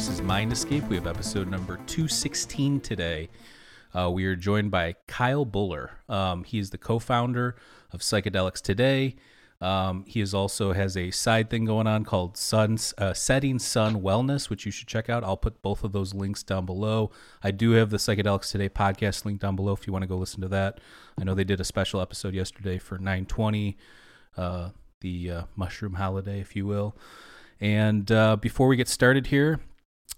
Maurice's Mind Escape. We have episode number 216 today. Uh, we are joined by Kyle Buller. Um, he is the co founder of Psychedelics Today. Um, he is also has a side thing going on called Sun uh, Setting Sun Wellness, which you should check out. I'll put both of those links down below. I do have the Psychedelics Today podcast link down below if you want to go listen to that. I know they did a special episode yesterday for 920, uh, the uh, mushroom holiday, if you will. And uh, before we get started here,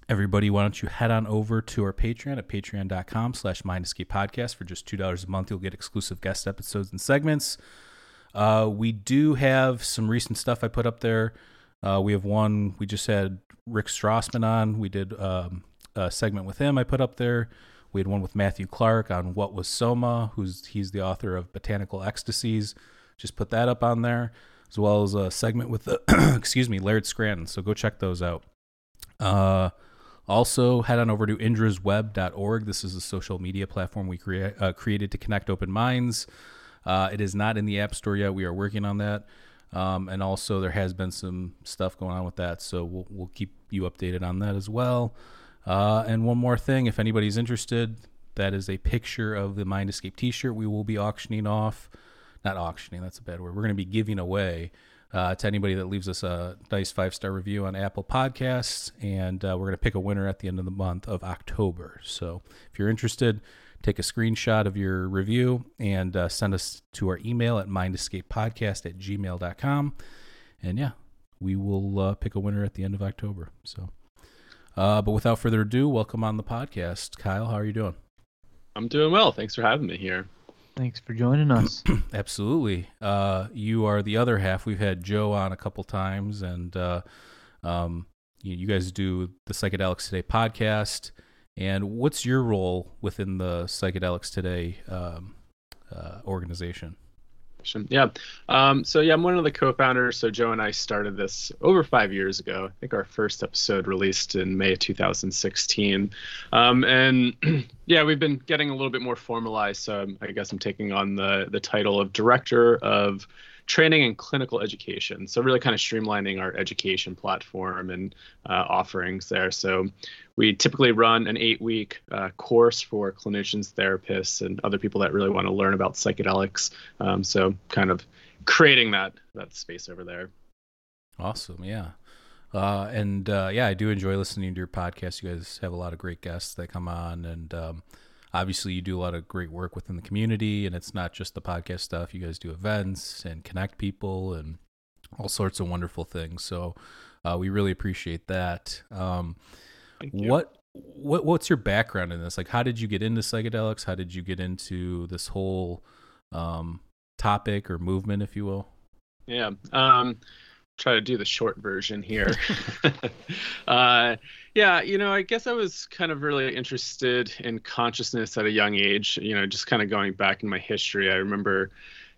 everybody, why don't you head on over to our Patreon at patreon.com slash mindescape Podcast. For just $2 a month, you'll get exclusive guest episodes and segments. Uh, we do have some recent stuff I put up there. Uh, we have one, we just had Rick Strassman on. We did um, a segment with him I put up there. We had one with Matthew Clark on What Was Soma, who's he's the author of Botanical Ecstasies. Just put that up on there as well as a segment with the excuse me Laird Scranton. So go check those out. Uh, also, head on over to indrasweb.org. This is a social media platform we crea- uh, created to connect open minds. Uh, it is not in the App Store yet. We are working on that. Um, and also, there has been some stuff going on with that. So we'll, we'll keep you updated on that as well. Uh, and one more thing if anybody's interested, that is a picture of the Mind Escape t shirt we will be auctioning off not auctioning that's a bad word we're going to be giving away uh, to anybody that leaves us a nice five star review on apple podcasts. And uh, we're going to pick a winner at the end of the month of october. So if you're interested take a screenshot of your review and uh, send us to our email at mindescapepodcast at gmail.com and yeah we will uh, pick a winner at the end of october. So uh, but without further ado welcome on the podcast. Kyle how are you doing? I'm doing well. Thanks for having me here. Thanks for joining us. Absolutely. Uh, you are the other half. We've had Joe on a couple times, and uh, um, you, you, guys do the Psychedelics Today podcast. And what's your role within the Psychedelics Today um, uh, organization? Yeah. Um, so yeah, I'm one of the co-founders. So Joe and I started this over five years ago. I think our first episode released in May of 2016. Um, and yeah, we've been getting a little bit more formalized. So I'm, I guess I'm taking on the the title of director of training and clinical education. So really kind of streamlining our education platform and uh, offerings there. So we typically run an eight-week uh, course for clinicians, therapists, and other people that really want to learn about psychedelics. Um, so kind of creating that that space over there. Awesome, yeah. Uh, and uh, yeah, I do enjoy listening to your podcast. You guys have a lot of great guests that come on, and um, obviously you do a lot of great work within the community and it's not just the podcast stuff you guys do events and connect people and all sorts of wonderful things so uh, we really appreciate that um, what what what's your background in this like how did you get into psychedelics how did you get into this whole um, topic or movement if you will yeah um, try to do the short version here. uh, yeah, you know, I guess I was kind of really interested in consciousness at a young age. You know, just kind of going back in my history, I remember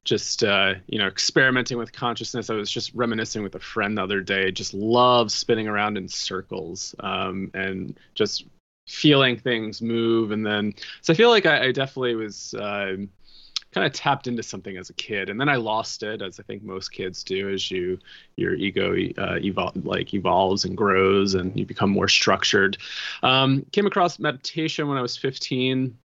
just uh, you know experimenting with consciousness. I was just reminiscing with a friend the other day. Just love spinning around in circles um, and just feeling things move. And then, so I feel like I, I definitely was. Uh, kind of tapped into something as a kid and then i lost it as i think most kids do as you your ego uh, like evolves and grows and you become more structured um, came across meditation when i was 15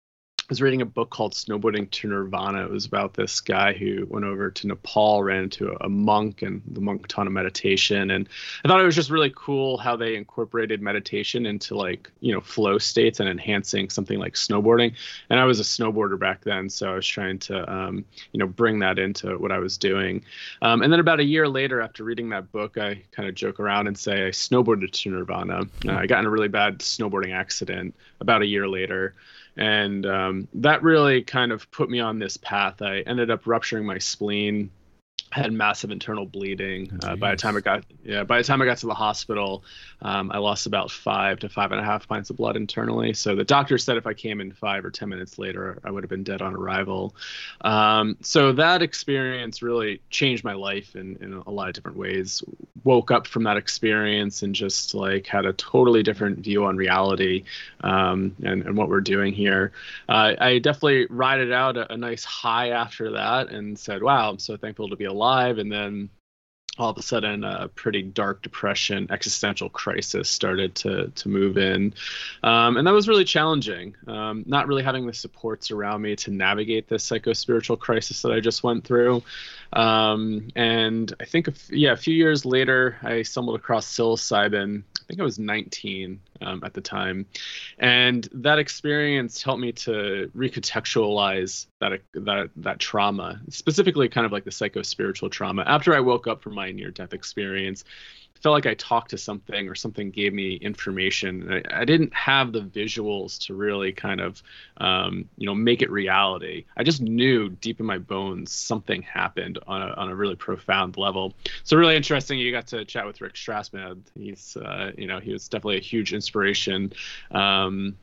I was reading a book called Snowboarding to Nirvana. It was about this guy who went over to Nepal, ran into a, monk, and the monk taught him meditation. And I thought it was just really cool how they incorporated meditation into like, you know, flow states and enhancing something like snowboarding. And I was a snowboarder back then, so I was trying to, um, you know, bring that into what I was doing. Um, and then about a year later, after reading that book, I kind of joke around and say I snowboarded to Nirvana. Uh, I got in a really bad snowboarding accident about a year later and um, that really kind of put me on this path. I ended up rupturing my spleen had massive internal bleeding. Uh, by the time I got yeah, by the time I got to the hospital, um, I lost about five to five and a half pints of blood internally. So the doctor said if I came in five or ten minutes later, I would have been dead on arrival. Um, so that experience really changed my life in, in a lot of different ways. Woke up from that experience and just like had a totally different view on reality um, and, and what we're doing here. Uh, I definitely rided out a, a nice high after that and said, "Wow, I'm so thankful to be alive." Alive and then all of a sudden a pretty dark depression existential crisis started to to move in. Um, and that was really challenging. Um, not really having the supports around me to navigate this psycho-spiritual crisis that i just went through. Um, and i think a f- yeah a few years later i stumbled across psilocybin think i was 19 um, at the time. And that experience helped me to recontextualize that that that trauma specifically kind of like the psycho-spiritual trauma. After i woke up from my near death experience felt like I talked to something or something gave me information. I, I, didn't have the visuals to really kind of, um, you know, make it reality. I just knew deep in my bones something happened on a, on a really profound level. So really interesting. You got to chat with Rick Strassman. He's, uh, you know, he was definitely a huge inspiration. Um,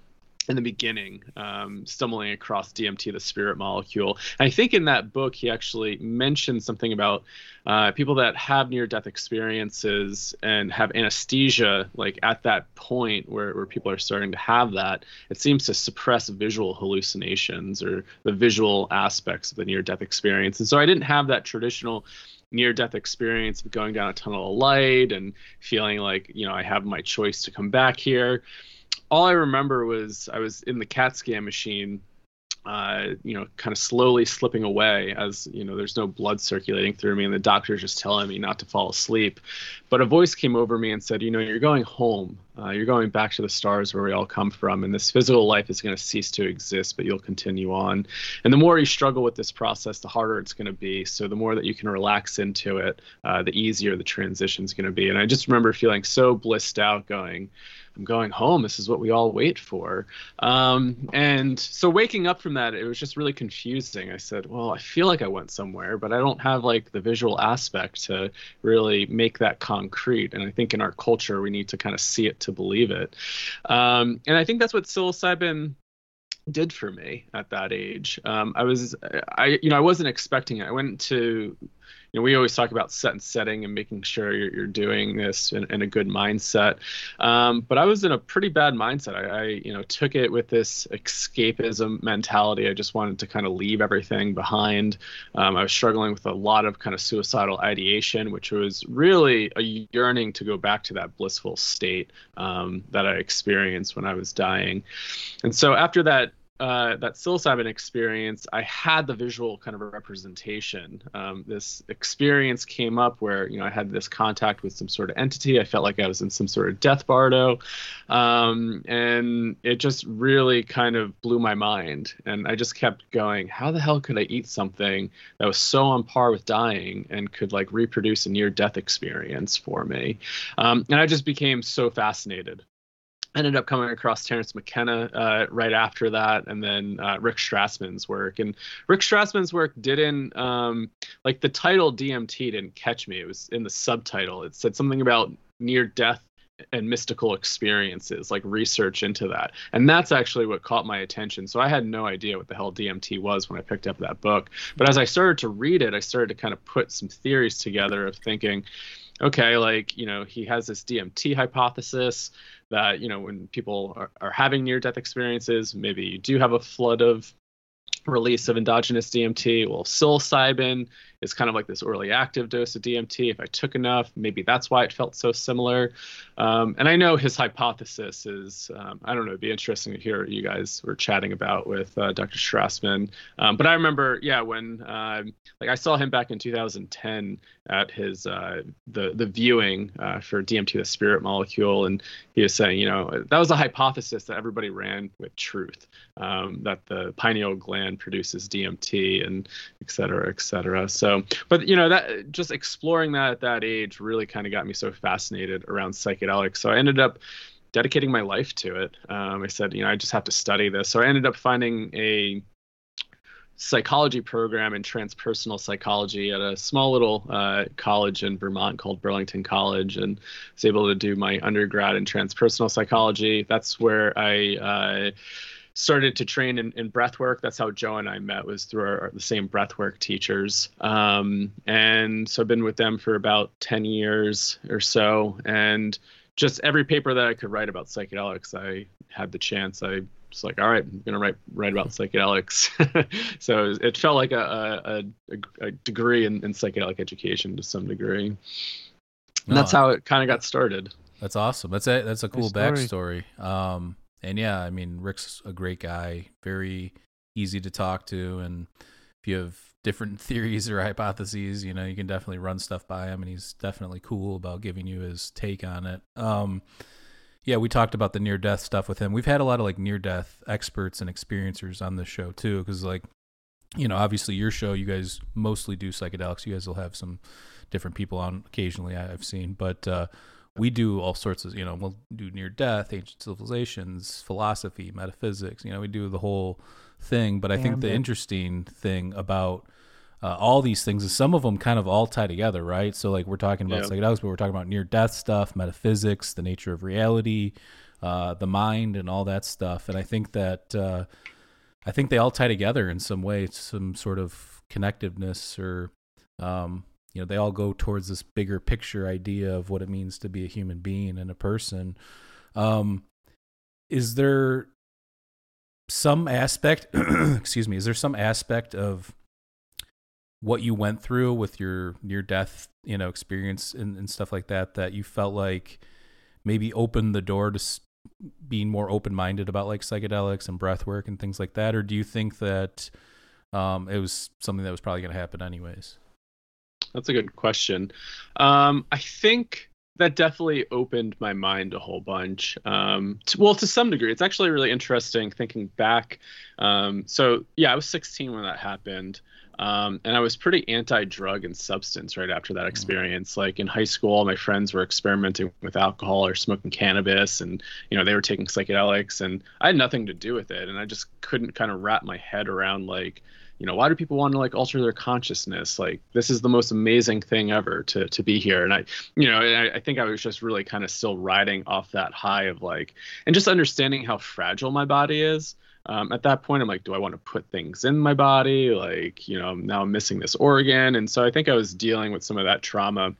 in the beginning, um, stumbling across DMT, the spirit molecule. And I think in that book, he actually mentioned something about uh, people that have near death experiences and have anesthesia, like at that point where, where people are starting to have that, it seems to suppress visual hallucinations or the visual aspects of the near death experience. And so I didn't have that traditional near death experience of going down a tunnel of light and feeling like, you know, I have my choice to come back here all I remember was I was in the CAT scan machine, uh, you know, kind of slowly slipping away as you know, there's no blood circulating through me, and the doctor's just telling me not to fall asleep. But a voice came over me and said, you know, you're going home. Uh, you're going back to the stars where we all come from, and this physical life is going to cease to exist, but you'll continue on. And the more you struggle with this process, the harder it's going to be. So the more that you can relax into it, uh, the easier the transition is going to be. And I just remember feeling so blissed out, going I'm going home. This is what we all wait for. Um, and so waking up from that, it was just really confusing. I said, well, I feel like I went somewhere, but I don't have like the visual aspect to really make that concrete. And I think in our culture, we need to kind of see it to believe it. Um, and I think that's what psilocybin did for me at that age. Um, I was, I, you know, I wasn't expecting it. I went to you know, we always talk about set and setting and making sure you're, you're doing this in, in a good mindset. Um, but I was in a pretty bad mindset. I, I, you know, took it with this escapism mentality. I just wanted to kind of leave everything behind. Um, I was struggling with a lot of kind of suicidal ideation, which was really a yearning to go back to that blissful state um, that I experienced when I was dying. And so after that uh, that psilocybin experience, I had the visual kind of representation. Um, this experience came up where you know I had this contact with some sort of entity. I felt like I was in some sort of death bardo, um, and it just really kind of blew my mind. And I just kept going, how the hell could I eat something that was so on par with dying and could like reproduce a near-death experience for me? Um, and I just became so fascinated ended up coming across Terence McKenna uh, right after that, and then uh, Rick Strassman's work. And Rick Strassman's work didn't um, like the title DMT didn't catch me. It was in the subtitle. It said something about near death and mystical experiences, like research into that. And that's actually what caught my attention. So I had no idea what the hell DMT was when I picked up that book. But as I started to read it, I started to kind of put some theories together of thinking, okay, like, you know, he has this DMT hypothesis that, you know, when people are, are having near death experiences, maybe you do have a flood of release of endogenous DMT. Well, psilocybin is kind of like this orally active dose of DMT. If I took enough, maybe that's why it felt so similar. Um, and I know his hypothesis is, um, I don't know, it'd be interesting to hear what you guys were chatting about with uh, Dr. Strassman. Um, but I remember, yeah, when uh, like I saw him back in 2010 at his uh, the the viewing uh, for DMT, the spirit molecule, and he was saying, you know, that was a hypothesis that everybody ran with truth, um, that the pineal gland produces DMT and et cetera, et cetera. So, but you know, that just exploring that at that age really kind of got me so fascinated around psychedelics. So I ended up dedicating my life to it. Um, I said, you know, I just have to study this. So I ended up finding a psychology program in transpersonal psychology at a small little uh, college in Vermont called Burlington College, and was able to do my undergrad in transpersonal psychology. That's where I uh, started to train in, in breath work. That's how Joe and I met was through our, the same breath work teachers. Um, and so I've been with them for about 10 years or so. And just every paper that I could write about psychedelics, I had the chance. I was like, all right, I'm gonna write write about psychedelics. so it felt like a a, a degree in, in, psychedelic education to some degree. And no, that's how it kind of got started. That's awesome. That's a that's a cool backstory. Um, and yeah, I mean, Rick's a great guy, very easy to talk to, and if you have different theories or hypotheses, you know, you can definitely run stuff by him, and he's definitely cool about giving you his take on it. Um, yeah, we talked about the near death stuff with him. We've had a lot of like near death experts and experiencers on the show too, because like, you know, obviously your show, you guys mostly do psychedelics. You guys will have some different people on occasionally. I've seen, but uh, we do all sorts of, you know, we'll do near death, ancient civilizations, philosophy, metaphysics. You know, we do the whole thing. But I think the interesting thing about uh, all these things is some of them kind of all tie together, right? So like we're talking about yeah. psychedelics, but we're talking about near death stuff, metaphysics, the nature of reality, uh, the mind, and all that stuff. And I think that uh, I think they all tie together in some way, some sort of connectiveness or um, you know they all go towards this bigger picture idea of what it means to be a human being and a person. Um is there some aspect excuse me is there some aspect of what you went through with your near death you know experience and, and stuff like that that you felt like maybe opened the door to being more open-minded about like psychedelics and breath work and things like that? Or do you think that um, it was something that was probably going to happen anyways that's a good question. Um, I think that definitely opened my mind a whole bunch. Um, to, well, to some degree, it's actually really interesting thinking back. Um, so yeah, I was 16 when that happened. Um, and I was pretty anti-drug and substance right after that mm. experience. Like in high school, all my friends were experimenting with alcohol or smoking cannabis, and you know they were taking psychedelics, and I had nothing to do with it, and I just couldn't kind of wrap my head around like you know why do people want to like alter their consciousness? Like this is the most amazing thing ever to to be here. And i you know I, I think i was just really kind of still riding off that high of like and just understanding how fragile my body is. Um, at that point i'm like do i want to put things in my body? Like you know now i'm missing this organ. And so i think i was dealing with some of that trauma.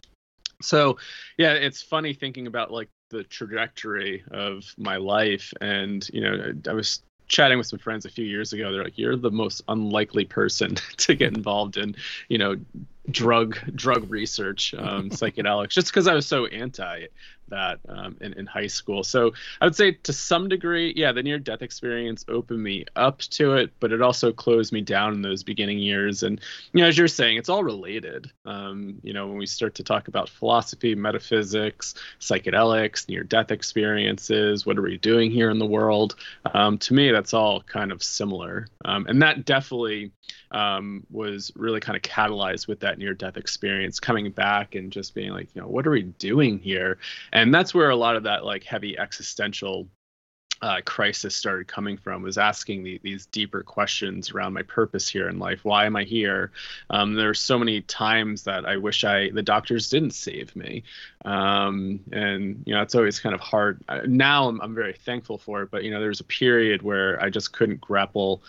So yeah it's funny thinking about like the trajectory of my life. And you know i was chatting with some friends a few years ago they're like you're the most unlikely person to get involved in you know drug drug research um, psychedelics just because i was so anti that um, in, in high school. So I would say to some degree, yeah, the near death experience opened me up to it, but it also closed me down in those beginning years. And, you know, as you're saying, it's all related. Um, you know, when we start to talk about philosophy, metaphysics, psychedelics, near death experiences, what are we doing here in the world? Um, to me, that's all kind of similar. Um, and that definitely um, was really kind of catalyzed with that near death experience coming back and just being like, you know, what are we doing here? And that's where a lot of that like heavy existential uh, crisis started coming from was asking the, these deeper questions around my purpose here in life. Why am I here? Um, there are so many times that I wish I the doctors didn't save me, um, and you know it's always kind of hard. Uh, now I'm, I'm very thankful for it, but you know there's a period where I just couldn't grapple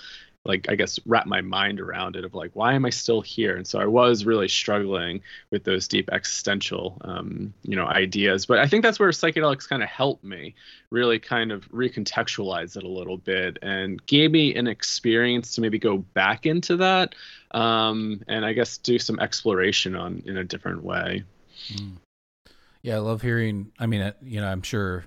like I guess wrap my mind around it of like why am I still here? And so I was really struggling with those deep existential um, you know ideas. But I think that's where psychedelics kind of helped me really kind of recontextualize it a little bit and gave me an experience to maybe go back into that um, and I guess do some exploration on in a different way. Mm. Yeah, I love hearing. I mean, you know, I'm sure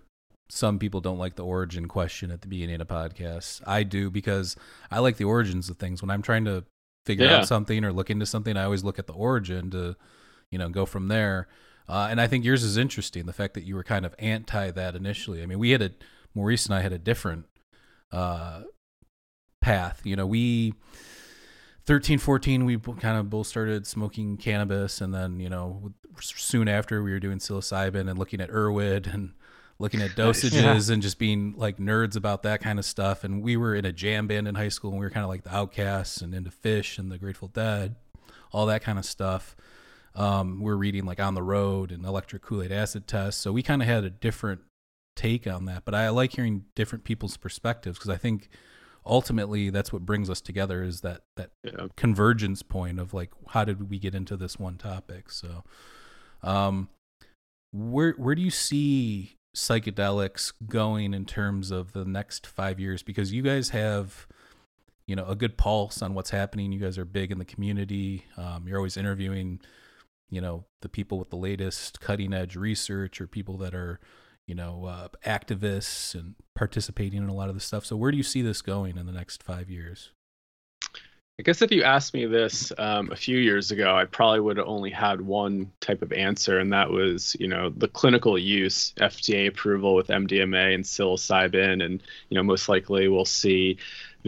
some people don't like the origin question at the beginning of podcasts. I do because I like the origins of things. When I'm trying to figure yeah. out something or look into something, I always look at the origin to, you know, go from there. Uh, and I think yours is interesting. The fact that you were kind of anti that initially. I mean, we had a Maurice and I had a different uh, path. You know, we 13, 14, we kind of both started smoking cannabis, and then you know, soon after we were doing psilocybin and looking at Erowid and looking at dosages and just being like nerds about that kind of stuff. And we were in a jam band in high school, and we were kind of like the outcasts and into Phish and the Grateful Dead, all that kind of stuff. Um, we're reading like On the Road and Electric Kool Aid Acid Test, so we kind of had a different take on that. But I like hearing different people's perspectives because I think ultimately that's what brings us together is that that Yeah. convergence point of like how did we get into this one topic so um where where do you see psychedelics going in terms of the next 5 years? Because you guys have you know a good pulse on what's happening. You guys are big in the community. Um, you're always interviewing you know the people with the latest cutting edge research or people that are you know uh, activists and participating in a lot of this stuff. So where do you see this going in the next five years I guess if you asked me this um, a few years ago, I probably would have only had one type of answer, and that was, you know, the clinical use, FDA approval with MDMA and psilocybin, and you know, most likely we'll see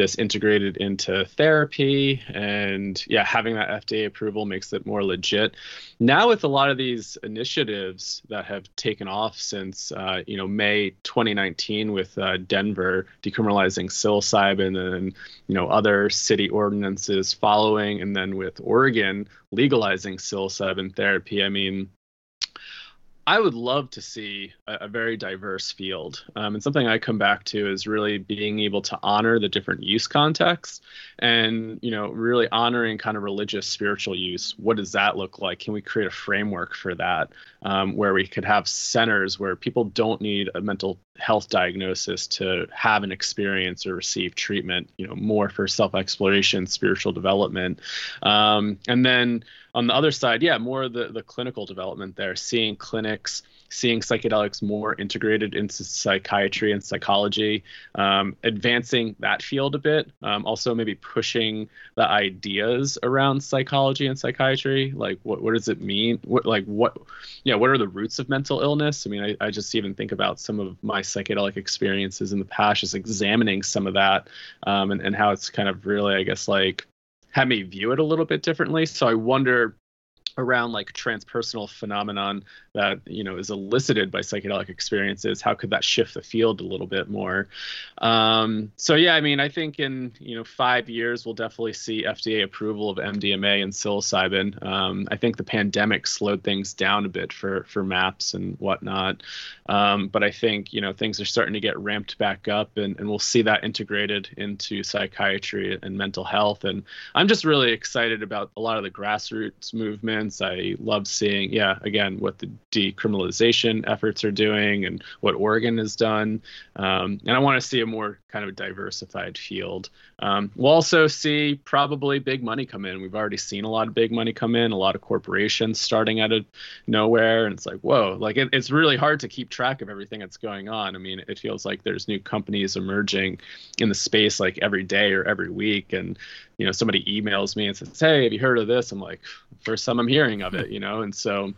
this integrated into therapy, and yeah, having that FDA approval makes it more legit. Now, with a lot of these initiatives that have taken off since, uh, you know, May 2019 with uh, Denver decriminalizing psilocybin and you know other city ordinances following and then with Oregon legalizing psilocybin therapy I mean I would love to see a, a very diverse field. Um, and something I come back to is really being able to honor the different use contexts and, you know, really honoring kind of religious spiritual use. What does that look like? Can we create a framework for that um, where we could have centers where people don't need a mental health diagnosis to have an experience or receive treatment, you know, more for self exploration, spiritual development. Um, and then on the other side, yeah, more the, the clinical development there, seeing clinics, seeing psychedelics more integrated into psychiatry and psychology, um, advancing that field a bit. Um, also, maybe pushing the ideas around psychology and psychiatry. Like, what, what does it mean? What, like, what, yeah, what are the roots of mental illness? I mean, I, I just even think about some of my psychedelic experiences in the past, just examining some of that um, and, and how it's kind of really, I guess, like, had me view it a little bit differently. So I wonder around like transpersonal phenomenon that you know is elicited by psychedelic experiences how could that shift the field a little bit more? Um, so yeah i mean i think in you know five years we'll definitely see fda approval of mdma and psilocybin. Um, i think the pandemic slowed things down a bit for for maps and whatnot. Um, but i think you know things are starting to get ramped back up and, and we'll see that integrated into psychiatry and mental health. And i'm just really excited about a lot of the grassroots i love seeing yeah again what the decriminalization efforts are doing and what Oregon has done. Um, and I want to see a more kind of diversified field. Um, we'll also see probably big money come in. We've already seen a lot of big money come in, a lot of corporations starting out of nowhere. And it's like, whoa, like it, it's really hard to keep track of everything that's going on. I mean, it feels like there's new companies emerging in the space like every day or every week. And, you know, somebody emails me and says, hey, have you heard of this? I'm like, first time I'm hearing of it, you know? And so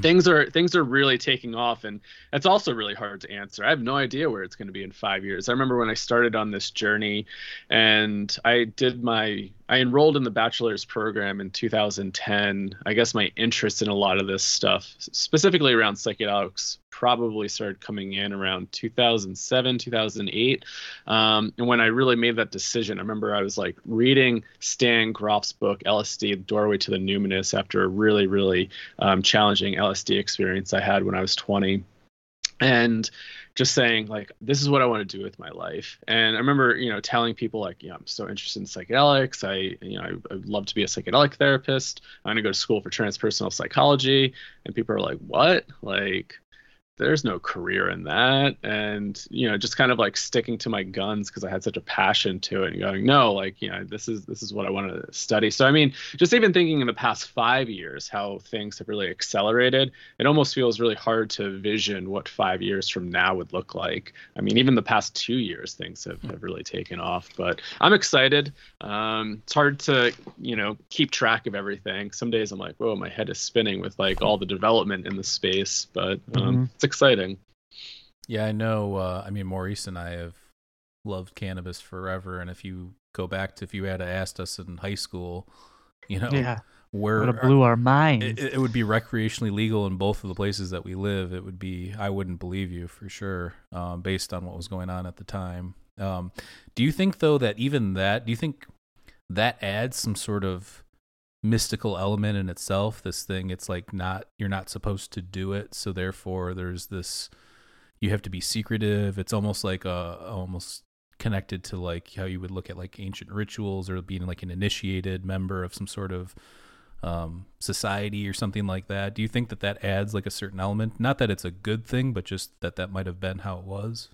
things are things are really taking off and it's also really hard to answer i have no idea where it's going to be in five years i remember when i started on this journey and i did my i enrolled in the bachelor's program in 2010 i guess my interest in a lot of this stuff specifically around psychedelics probably started coming in around 2007 2008 um, and when i really made that decision i remember i was like reading stan Grof's book lsd The doorway to the numinous after a really really um, challenging lsd experience i had when i was 20 and just saying like this is what i want to do with my life. And i remember you know telling people like yeah i'm so interested in psychedelics. I you know I, i'd love to be a psychedelic therapist. I'm going to go to school for transpersonal psychology. And people are like what? Like there's no career in that. And you know just kind of like sticking to my guns because i had such a passion to it and going no like you know this is this is what i want to study. So i mean just even thinking in the past five years how things have really accelerated it almost feels really hard to vision what five years from now would look like. I mean even the past two years things have, have really taken off but i'm excited. Um, it's hard to you know keep track of everything. Some days i'm like whoa my head is spinning with like all the development in the space but um, Mhm. it's exciting Yeah, I know. Uh, I mean, Maurice and I have loved cannabis forever, and if you go back to if you had asked us in high school, you know, Yeah. where Would have blew our minds. it, it would be recreationally legal in both of the places that we live. It would be I wouldn't believe you for sure, um, based on what was going on at the time. Um, do you think though that even that? Do you think that adds some sort of mystical element in itself? This thing, it's like not you're not supposed to do it, so therefore there's this. You have to be secretive. It's almost like a almost connected to like how you would look at like ancient rituals or being like an initiated member of some sort of um, society or something like that. Do you think that that adds like a certain element? Not that it's a good thing, but just that that might have been how it was.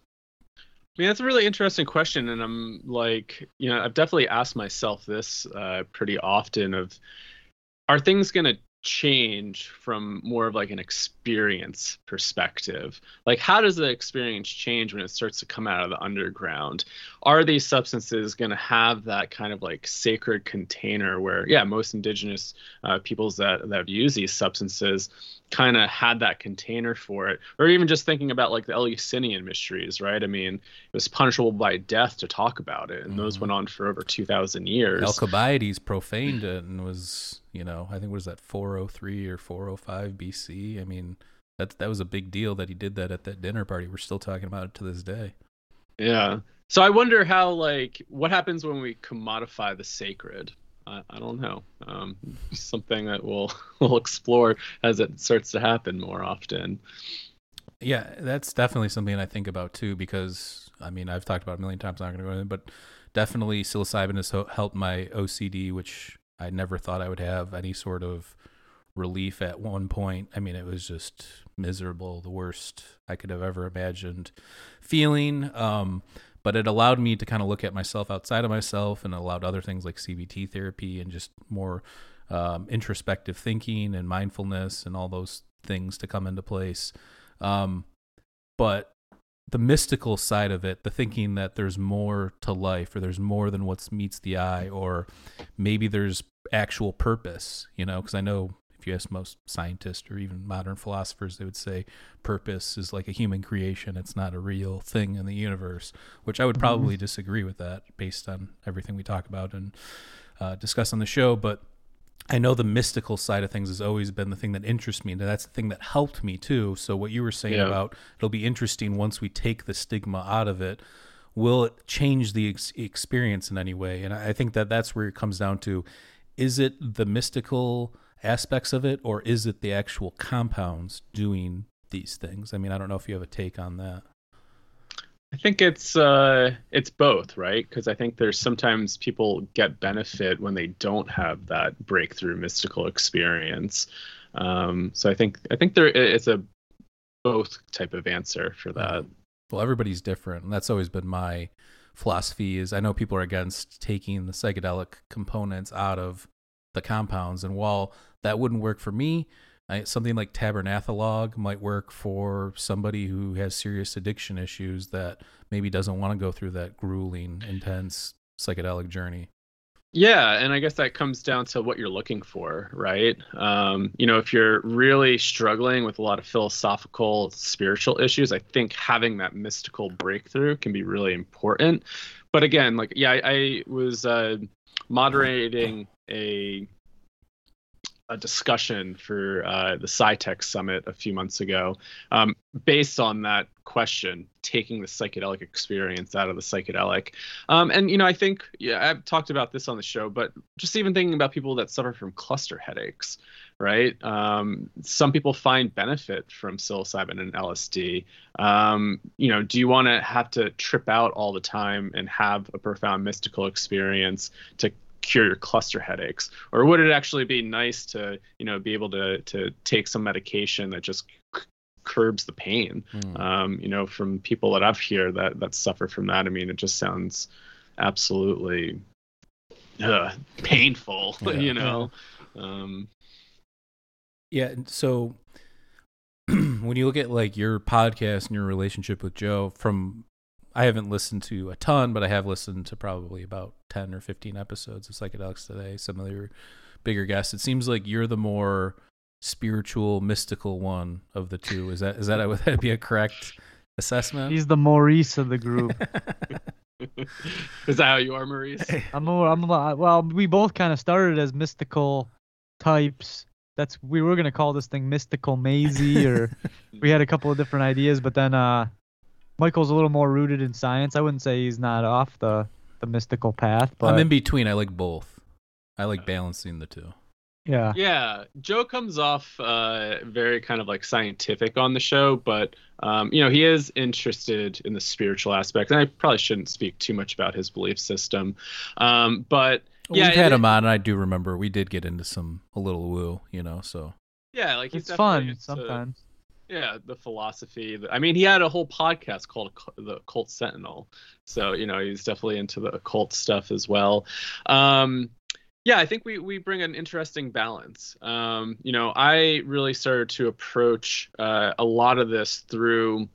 I mean, that's a really interesting question, and I'm like, you know, I've definitely asked myself this uh, pretty often: of are things going to change from more of like an experience perspective? Like, how does the experience change when it starts to come out of the underground? Are these substances going to have that kind of like sacred container where, yeah, most indigenous uh, peoples that, that have used these substances kind of had that container for it? Or even just thinking about like the Eleusinian mysteries, right? I mean, it was punishable by death to talk about it, and those Mhm. went on for over 2,000 years. Alcibiades profaned it and was, you know, I think was that 403 or 405 BC. I mean, that that was a big deal that he did that at that dinner party. We're still talking about it to this day. Yeah. So I wonder how like what happens when we commodify the sacred. I, I don't know. Um, something that we'll we'll explore as it starts to happen more often. Yeah, that's definitely something I think about too because I mean I've talked about it a million times. I'm not going to go into but definitely psilocybin has helped my OCD, which I never thought I would have any sort of relief at one point. I mean, it was just miserable, the worst I could have ever imagined feeling. Um, but it allowed me to kind of look at myself outside of myself and allowed other things like CBT therapy and just more um, introspective thinking and mindfulness and all those things to come into place. Um, but the mystical side of it, the thinking that there's more to life or there's more than what meets the eye, or maybe there's actual purpose, you know, because I know if you ask most scientists or even modern philosophers, they would say purpose is like a human creation. It's not a real thing in the universe, which I would probably disagree with that based on everything we talk about and uh, discuss on the show. But I know the mystical side of things has always been the thing that interests me, and that's the thing that helped me too. So what you were saying Yeah. about it'll be interesting once we take the stigma out of it. Will it change the ex- experience in any way? And I think that that's where it comes down to: is it the mystical aspects of it, or is it the actual compounds doing these things? I mean, I don't know if you have a take on that. I think it's uh, it's both, right? Because I think there's sometimes people get benefit when they don't have that breakthrough mystical experience. Um, so I think I think there it's a both type of answer for that. well everybody's different and that's always been my philosophy is i know people are against taking the psychedelic components out of the compounds and while that wouldn't work for me I, something like tabernanthalog might work for somebody who has serious addiction issues that maybe doesn't want to go through that grueling intense psychedelic journey Yeah, and I guess that comes down to what you're looking for, right? Um, you know, if you're really struggling with a lot of philosophical, spiritual issues, I think having that mystical breakthrough can be really important. But again, like, yeah, I, I was uh, moderating a a discussion for uh, the SciTech Summit a few months ago, um, based on that question, taking the psychedelic experience out of the psychedelic. Um, and you know, I think yeah, I've talked about this on the show, but just even thinking about people that suffer from cluster headaches, right? Um, some people find benefit from psilocybin and LSD. Um, you know, do you want to have to trip out all the time and have a profound mystical experience to cure your cluster headaches or would it actually be nice to you know be able to to take some medication that just c- curbs the pain Hmm. um, you know, from people that I've heard that that suffer from that. I mean, it just sounds absolutely uh, painful, Yeah. you know. Um, Yeah. So when you look at like your podcast and your relationship with Joe, from I haven't listened to a ton, but I have listened to probably about ten or fifteen episodes of psychedelics today. Some of your bigger guests. It seems like you're the more spiritual, mystical one of the two. Is that is that would that be a correct assessment? He's the Maurice of the group. is that how you are, Maurice? I'm more. I'm a- well. We both kind of started as mystical types. That's we were gonna call this thing mystical mazy, or we had a couple of different ideas, but then uh, Michael's a little more rooted in science. I wouldn't say he's not off the the mystical path, but I'm in between. I like both. I like balancing the two. yeah, Yeah, Joe comes off uh, very kind of like scientific on the show, but um, you know he is interested in the spiritual aspect, and I probably shouldn't speak too much about his belief system. Um, but yeah, We've had it- him on, and I do remember we did get into some a little woo, you know. So Yeah, like he's it's fun sometimes. Yeah, the philosophy. I mean, he had a whole podcast called the Occult Sentinel, so you know he's definitely into the occult stuff as well. Um, yeah, I think we we bring an interesting balance. Um, you know, I really started to approach uh, a lot of this through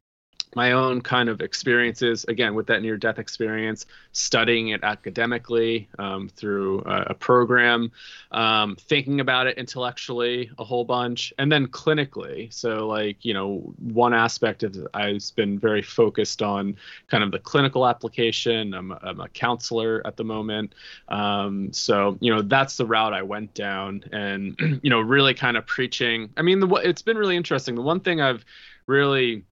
my own kind of experiences again with that near death experience studying it academically um, through a, a program um, thinking about it intellectually a whole bunch and then clinically. So like you know one aspect of i've been very focused on kind of the clinical application. I'm, I'm a counselor at the moment. Um, so you know that's the route i went down and you know really kind of preaching. I mean the, it's been really interesting. The one thing i've really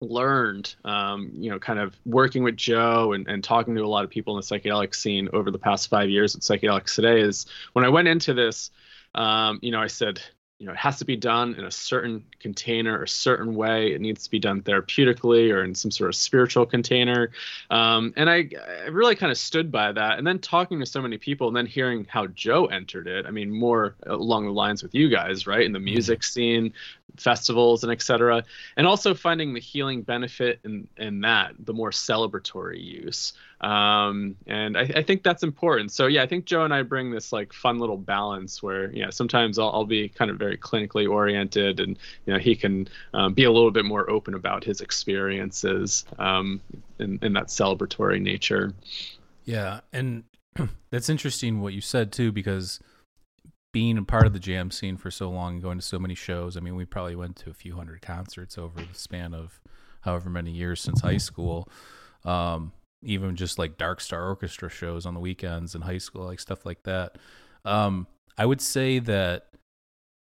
learned, um, you know, kind of working with Joe and, and talking to a lot of people in the psychedelic scene over the past five years at Psychedelics Today is when I went into this, um, you know, I said, you know, it has to be done in a certain container, a certain way. It needs to be done therapeutically or in some sort of spiritual container. Um, and I, I really kind of stood by that. And then talking to so many people and then hearing how Joe entered it, I mean, more along the lines with you guys, right? In the music scene, festivals and etc and also finding the healing benefit in in that the more celebratory use um and I, I think that's important so yeah i think joe and i bring this like fun little balance where yeah sometimes i'll, I'll be kind of very clinically oriented and you know he can um, be a little bit more open about his experiences um in, in that celebratory nature yeah, and that's interesting what you said too, because being a part of the jam scene for so long and going to so many shows. I mean, we probably went to a few hundred concerts over the span of however many years since high school. Um, even just like Dark Star Orchestra shows on the weekends in high school, like stuff like that. Um, I would say that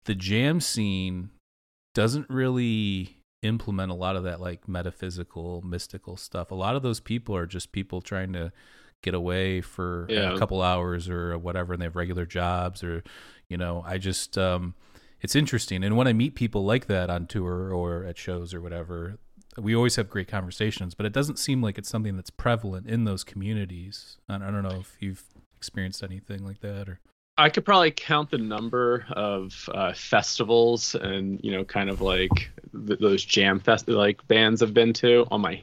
the jam scene doesn't really implement a lot of that like metaphysical, mystical stuff. A lot of those people are just people trying to get away for Yeah. a couple hours or whatever and they have regular jobs or you know, I just um it's interesting. And when I meet people like that on tour or at shows or whatever, we always have great conversations, but it doesn't seem like it's something that's prevalent in those communities. I I don't know if you've experienced anything like that or I could probably count the number of uh, festivals and you know, kind of like th- those jam fest like bands I've been to on my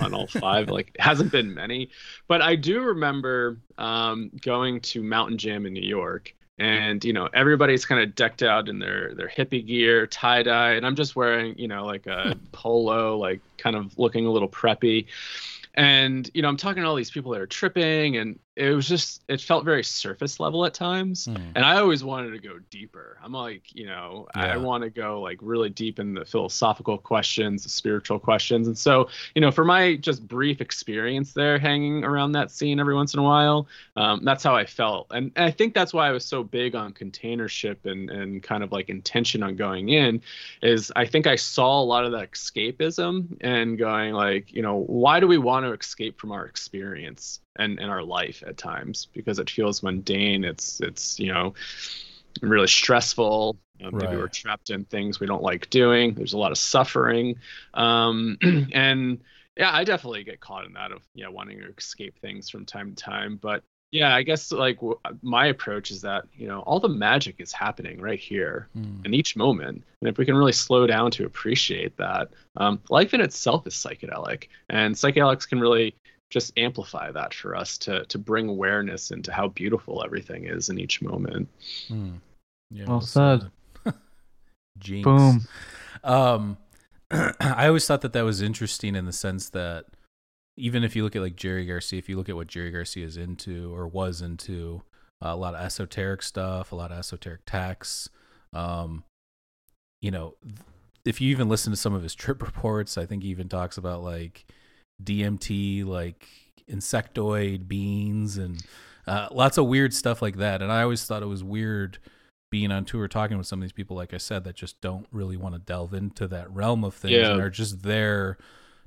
on all five. like, it hasn't been many, but I do remember um, going to Mountain Jam in New York, and you know, everybody's kind of decked out in their their hippie gear, tie dye, and I'm just wearing you know like a polo, like kind of looking a little preppy. And you know, I'm talking to all these people that are tripping, and it was just it felt very surface level at times. Hmm. And I always wanted to go deeper. I'm like, you know, I want to go like really deep in the philosophical questions, the spiritual questions. And so, you know, for my just brief experience there hanging around that scene every once in a while, um, that's how I felt. And, and I think that's why I was so big on containership and, and kind of like intention on going in is I think I saw a lot of that escapism and going like, you know, why do we want to escape from our experience and, in our life at times? Because it feels mundane. It's, it's, you know, really stressful. You know, Maybe we're trapped in things we don't like doing. There's a lot of suffering. Um, and yeah, I definitely get caught in that of, yeah, wanting to escape things from time to time. But yeah, I guess like w- my approach is that, you know, all the magic is happening right here Hmm. in each moment. And if we can really slow down to appreciate that, um, life in itself is psychedelic, and psychedelics can really just amplify that for us to to bring awareness into how beautiful everything is in each moment. Hmm. Yeah, Well said. Jinx. Boom. Um, I always thought that that was interesting in the sense that even if you look at like Jerry Garcia, if you look at what Jerry Garcia is into or was into, uh, a lot of esoteric stuff, a lot of esoteric texts. Um, you know, th- if you even listen to some of his trip reports, I think he even talks about like DMT, like insectoid beans, and uh, lots of weird stuff like that. And I always thought it was weird being on tour talking with some of these people like i said that just don't really want to delve into that realm of things Yeah. and are just there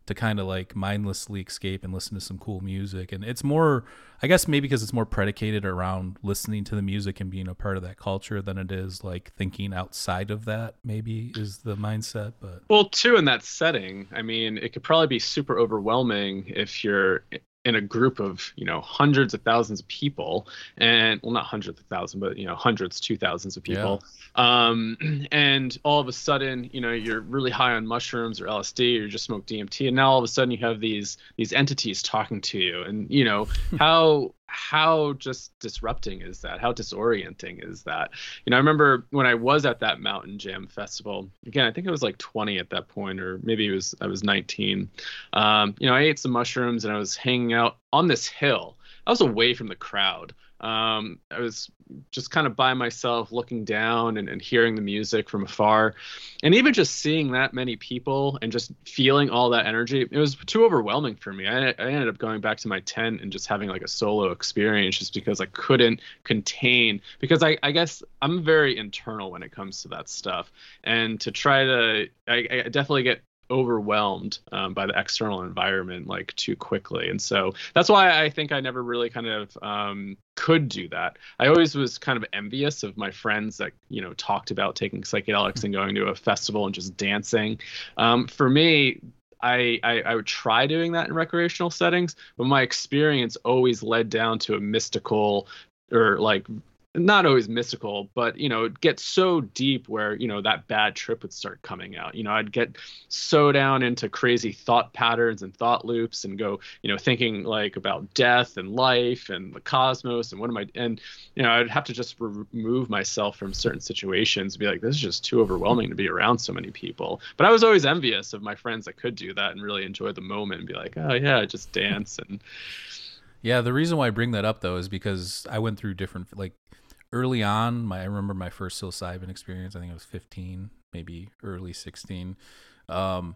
to kind of like mindlessly escape and listen to some cool music. And it's more i guess maybe because it's more predicated around listening to the music and being a part of that culture than it is like thinking outside of that maybe is the mindset but Well, too, in that setting, I mean, it could probably be super overwhelming if you're in a group of, you know, hundreds of thousands of people, and well, not hundreds of thousands, but you know, hundreds two thousands of people. Um, and all of a sudden, you know, you're really high on mushrooms or LSD, or you just smoke DMT, and now all of a sudden you have these these entities talking to you, and you know how how just disrupting is that? How disorienting is that? You know, I remember when I was at that Mountain Jam Festival. Again, I think I was like 20 at that point, or maybe it was I was 19. Um, you know, I ate some mushrooms and I was hanging out on this hill. I was away from the crowd. Um, I was just kind of by myself, looking down and, and hearing the music from afar, and even just seeing that many people and just feeling all that energy. It was too overwhelming for me. I, I ended up going back to my tent and just having like a solo experience, just because I couldn't contain. Because I, I guess I'm very internal when it comes to that stuff, and to try to, I, I definitely get overwhelmed um, by the external environment like too quickly. And so that's why i think i never really kind of um, could do that. I always was kind of envious of my friends that you know talked about taking psychedelics and going to a festival and just dancing. Um, for me I, I, I would try doing that in recreational settings, but my experience always led down to a mystical or like not always mystical, but you know, it gets so deep where you know that bad trip would start coming out. You know, I'd get so down into crazy thought patterns and thought loops, and go, you know, thinking like about death and life and the cosmos and what am I? And you know, I'd have to just remove myself from certain situations and be like, this is just too overwhelming to be around so many people. But I was always envious of my friends that could do that and really enjoy the moment and be like, oh yeah, just dance and. Yeah, the reason why I bring that up though is because I went through different like early on. My I remember my first psilocybin experience. I think I was 15, maybe early 16, um,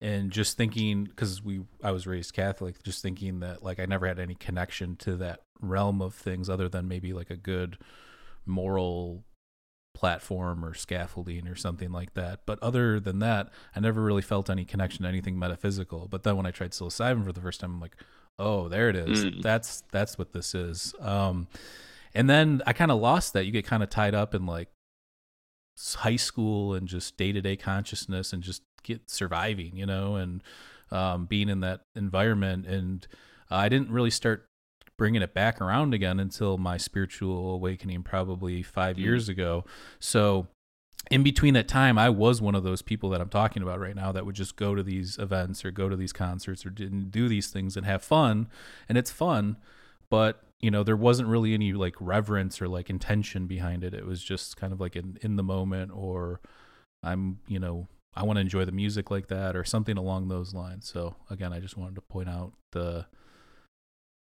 and just thinking because we I was raised Catholic, just thinking that like I never had any connection to that realm of things other than maybe like a good moral platform or scaffolding or something like that. But other than that, I never really felt any connection to anything metaphysical. But then when I tried psilocybin for the first time, I'm like, oh, there it is. Mm. That's that's what this is. Um, and then I kind of lost that. You get kind of tied up in like high school and just day to day consciousness and just get surviving, you know, and um, being in that environment. And uh, I didn't really start bringing it back around again until my spiritual awakening, probably five Mm. years ago. So in between that time, I was one of those people that I'm talking about right now that would just go to these events or go to these concerts or didn't do these things and have fun. And it's fun, but you know, there wasn't really any like reverence or like intention behind it. It was just kind of like in, in the moment or I'm, you know, I want to enjoy the music like that or something along those lines. So again, I just wanted to point out the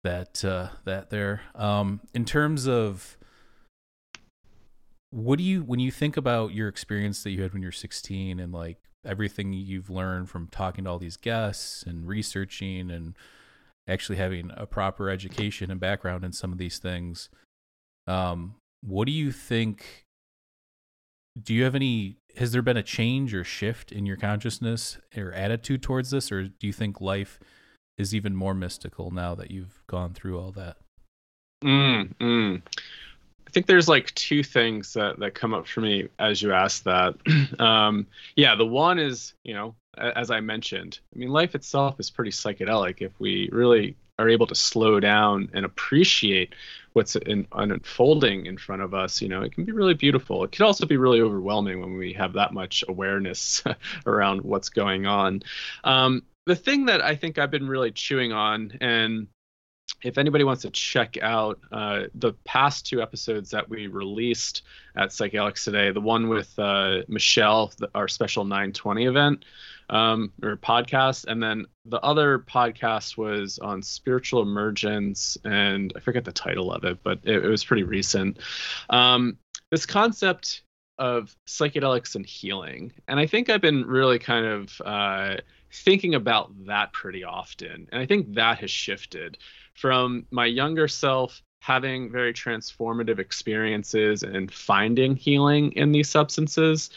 that uh that there. Um in terms of what do you when you think about your experience that you had when you're 16 and like everything you've learned from talking to all these guests and researching and actually having a proper education and background in some of these things um what do you think do you have any has there been a change or shift in your consciousness or attitude towards this or do you think life is even more mystical now that you've gone through all that Mm, mm. Think there's like two things that, that come up for me as you ask that. um, yeah, the one is, you know, as I mentioned, I mean, life itself is pretty psychedelic if we really are able to slow down and appreciate what's in, unfolding in front of us. You know, it can be really beautiful. It can also be really overwhelming when we have that much awareness around what's going on. Um, the thing that I think I've been really chewing on and if anybody wants to check out uh, the past two episodes that we released at Psychedelics today, the one with uh, Michelle, our special 920 event um, or podcast, and then the other podcast was on spiritual emergence, and I forget the title of it, but it, it was pretty recent. Um, this concept of psychedelics and healing, and I think I've been really kind of uh, thinking about that pretty often, and I think that has shifted from my younger self having very transformative experiences and finding healing in these substances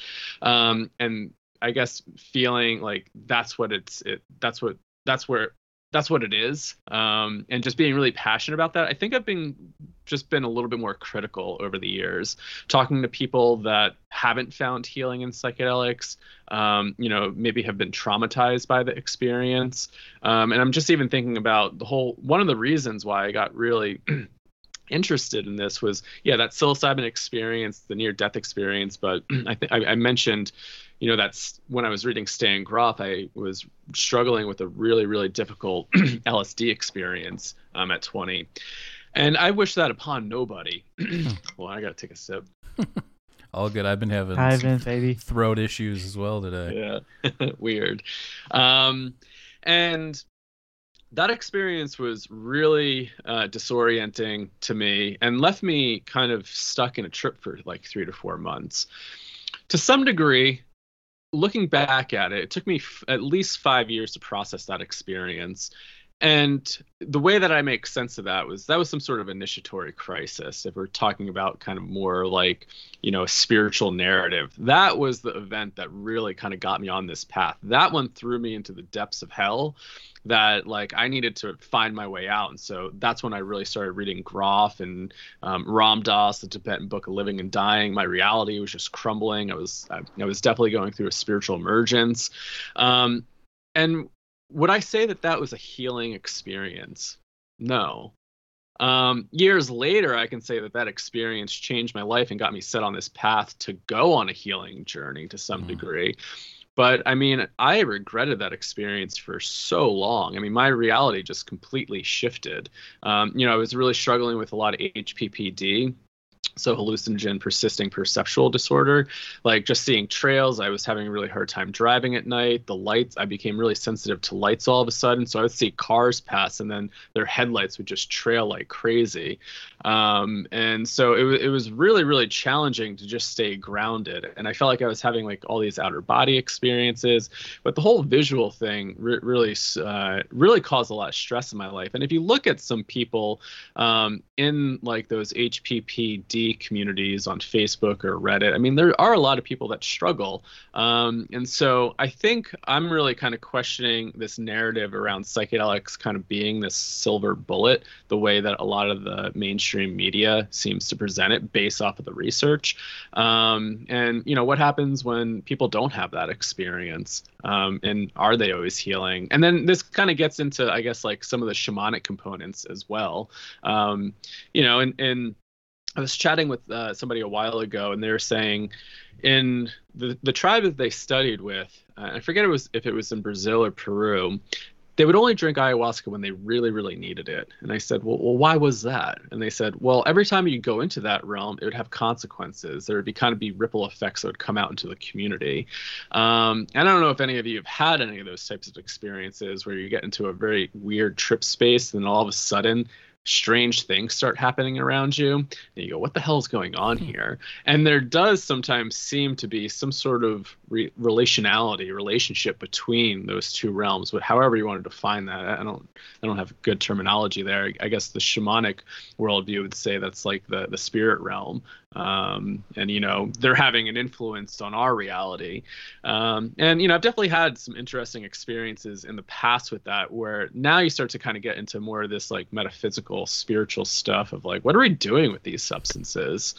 um, and i guess feeling like that's what it's it that's what that's where that's what it is. Um, and just being really passionate about that i think i've been just been a little bit more critical over the years talking to people that haven't found healing in psychedelics um, you know maybe have been traumatized by the experience. Um, and i'm just even thinking about the whole one of the reasons why i got really interested in this was yeah that psilocybin experience the near death experience but i think I mentioned you know that's when i was reading stan grof i was struggling with a really really difficult lsd experience um, at 20 and i wish that upon nobody. Well i gotta take a sip. All good. I've been having Dive in, baby. throat issues as well today. Yeah. Weird. Um and that experience was really uh, disorienting to me and left me kind of stuck in a trip for like three to four months. To some degree, looking back at it, it took me f- at least five years to process that experience. And the way that I make sense of that was that was some sort of initiatory crisis. If we're talking about kind of more like, you know, a spiritual narrative, that was the event that really kind of got me on this path. That one threw me into the depths of hell that like I needed to find my way out. And so that's when I really started reading Grof and um, Ram Dass, the Tibetan Book of Living and Dying. My reality was just crumbling. I was I, I was definitely going through a spiritual emergence. Um, and would I say that that was a healing experience? No. Um, years later, I can say that that experience changed my life and got me set on this path to go on a healing journey to some mm. degree. But I mean, I regretted that experience for so long. I mean, my reality just completely shifted. Um, you know, I was really struggling with a lot of HPPD so hallucinogen persisting perceptual disorder. Like just seeing trails i was having a really hard time driving at night. The lights i became really sensitive to lights all of a sudden. So i would see cars pass and then their headlights would just trail like crazy. Um, and so it, it was really really challenging to just stay grounded. And i felt like i was having like all these outer body experiences. But the whole visual thing re- really uh, really caused a lot of stress in my life. And if you look at some people um, in like those hppd communities on Facebook or Reddit. I mean, there are a lot of people that struggle. Um, and so I think I'm really kind of questioning this narrative around psychedelics kind of being this silver bullet, the way that a lot of the mainstream media seems to present it based off of the research. Um, and, you know, what happens when people don't have that experience? Um, and are they always healing? And then this kind of gets into, I guess, like some of the shamanic components as well. Um, you know, and, and I was chatting with uh, somebody a while ago, and they were saying in the the tribe that they studied with, uh, I forget it was if it was in Brazil or Peru, they would only drink ayahuasca when they really really needed it. And I said, well, well, why was that? And they said, well, every time you go into that realm, it would have consequences. There would be kind of be ripple effects that would come out into the community. Um, and I don't know if any of you have had any of those types of experiences where you get into a very weird trip space, and all of a sudden strange things start happening around you and you go what the hell is going on hmm. here and there does sometimes seem to be some sort of re- relationality relationship between those two realms but however you want to define that i don't i don't have good terminology there i guess the shamanic worldview would say that's like the the spirit realm um, and you know they're having an influence on our reality. Um, and you know i've definitely had some interesting experiences in the past with that where now you start to kind of get into more of this like metaphysical spiritual stuff of like what are we doing with these substances?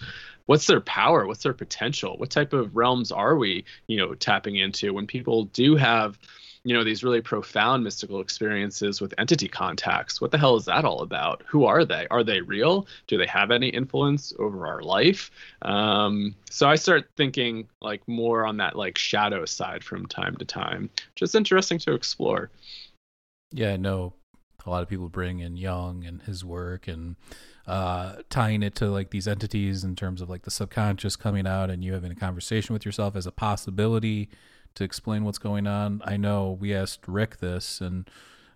What's their power? What's their potential? What type of realms are we you know tapping into when people do have you know these really profound mystical experiences with entity contacts. What the hell is that all about? Who are they? Are they real? Do they have any influence over our life? Um, so i start thinking like more on that like shadow side from time to time. Just interesting to explore. Yeah no a lot of people bring in Jung and his work and uh, tying it to like these entities in terms of like the subconscious coming out and you having a conversation with yourself as a possibility to explain what's going on. I know we asked Rick this, and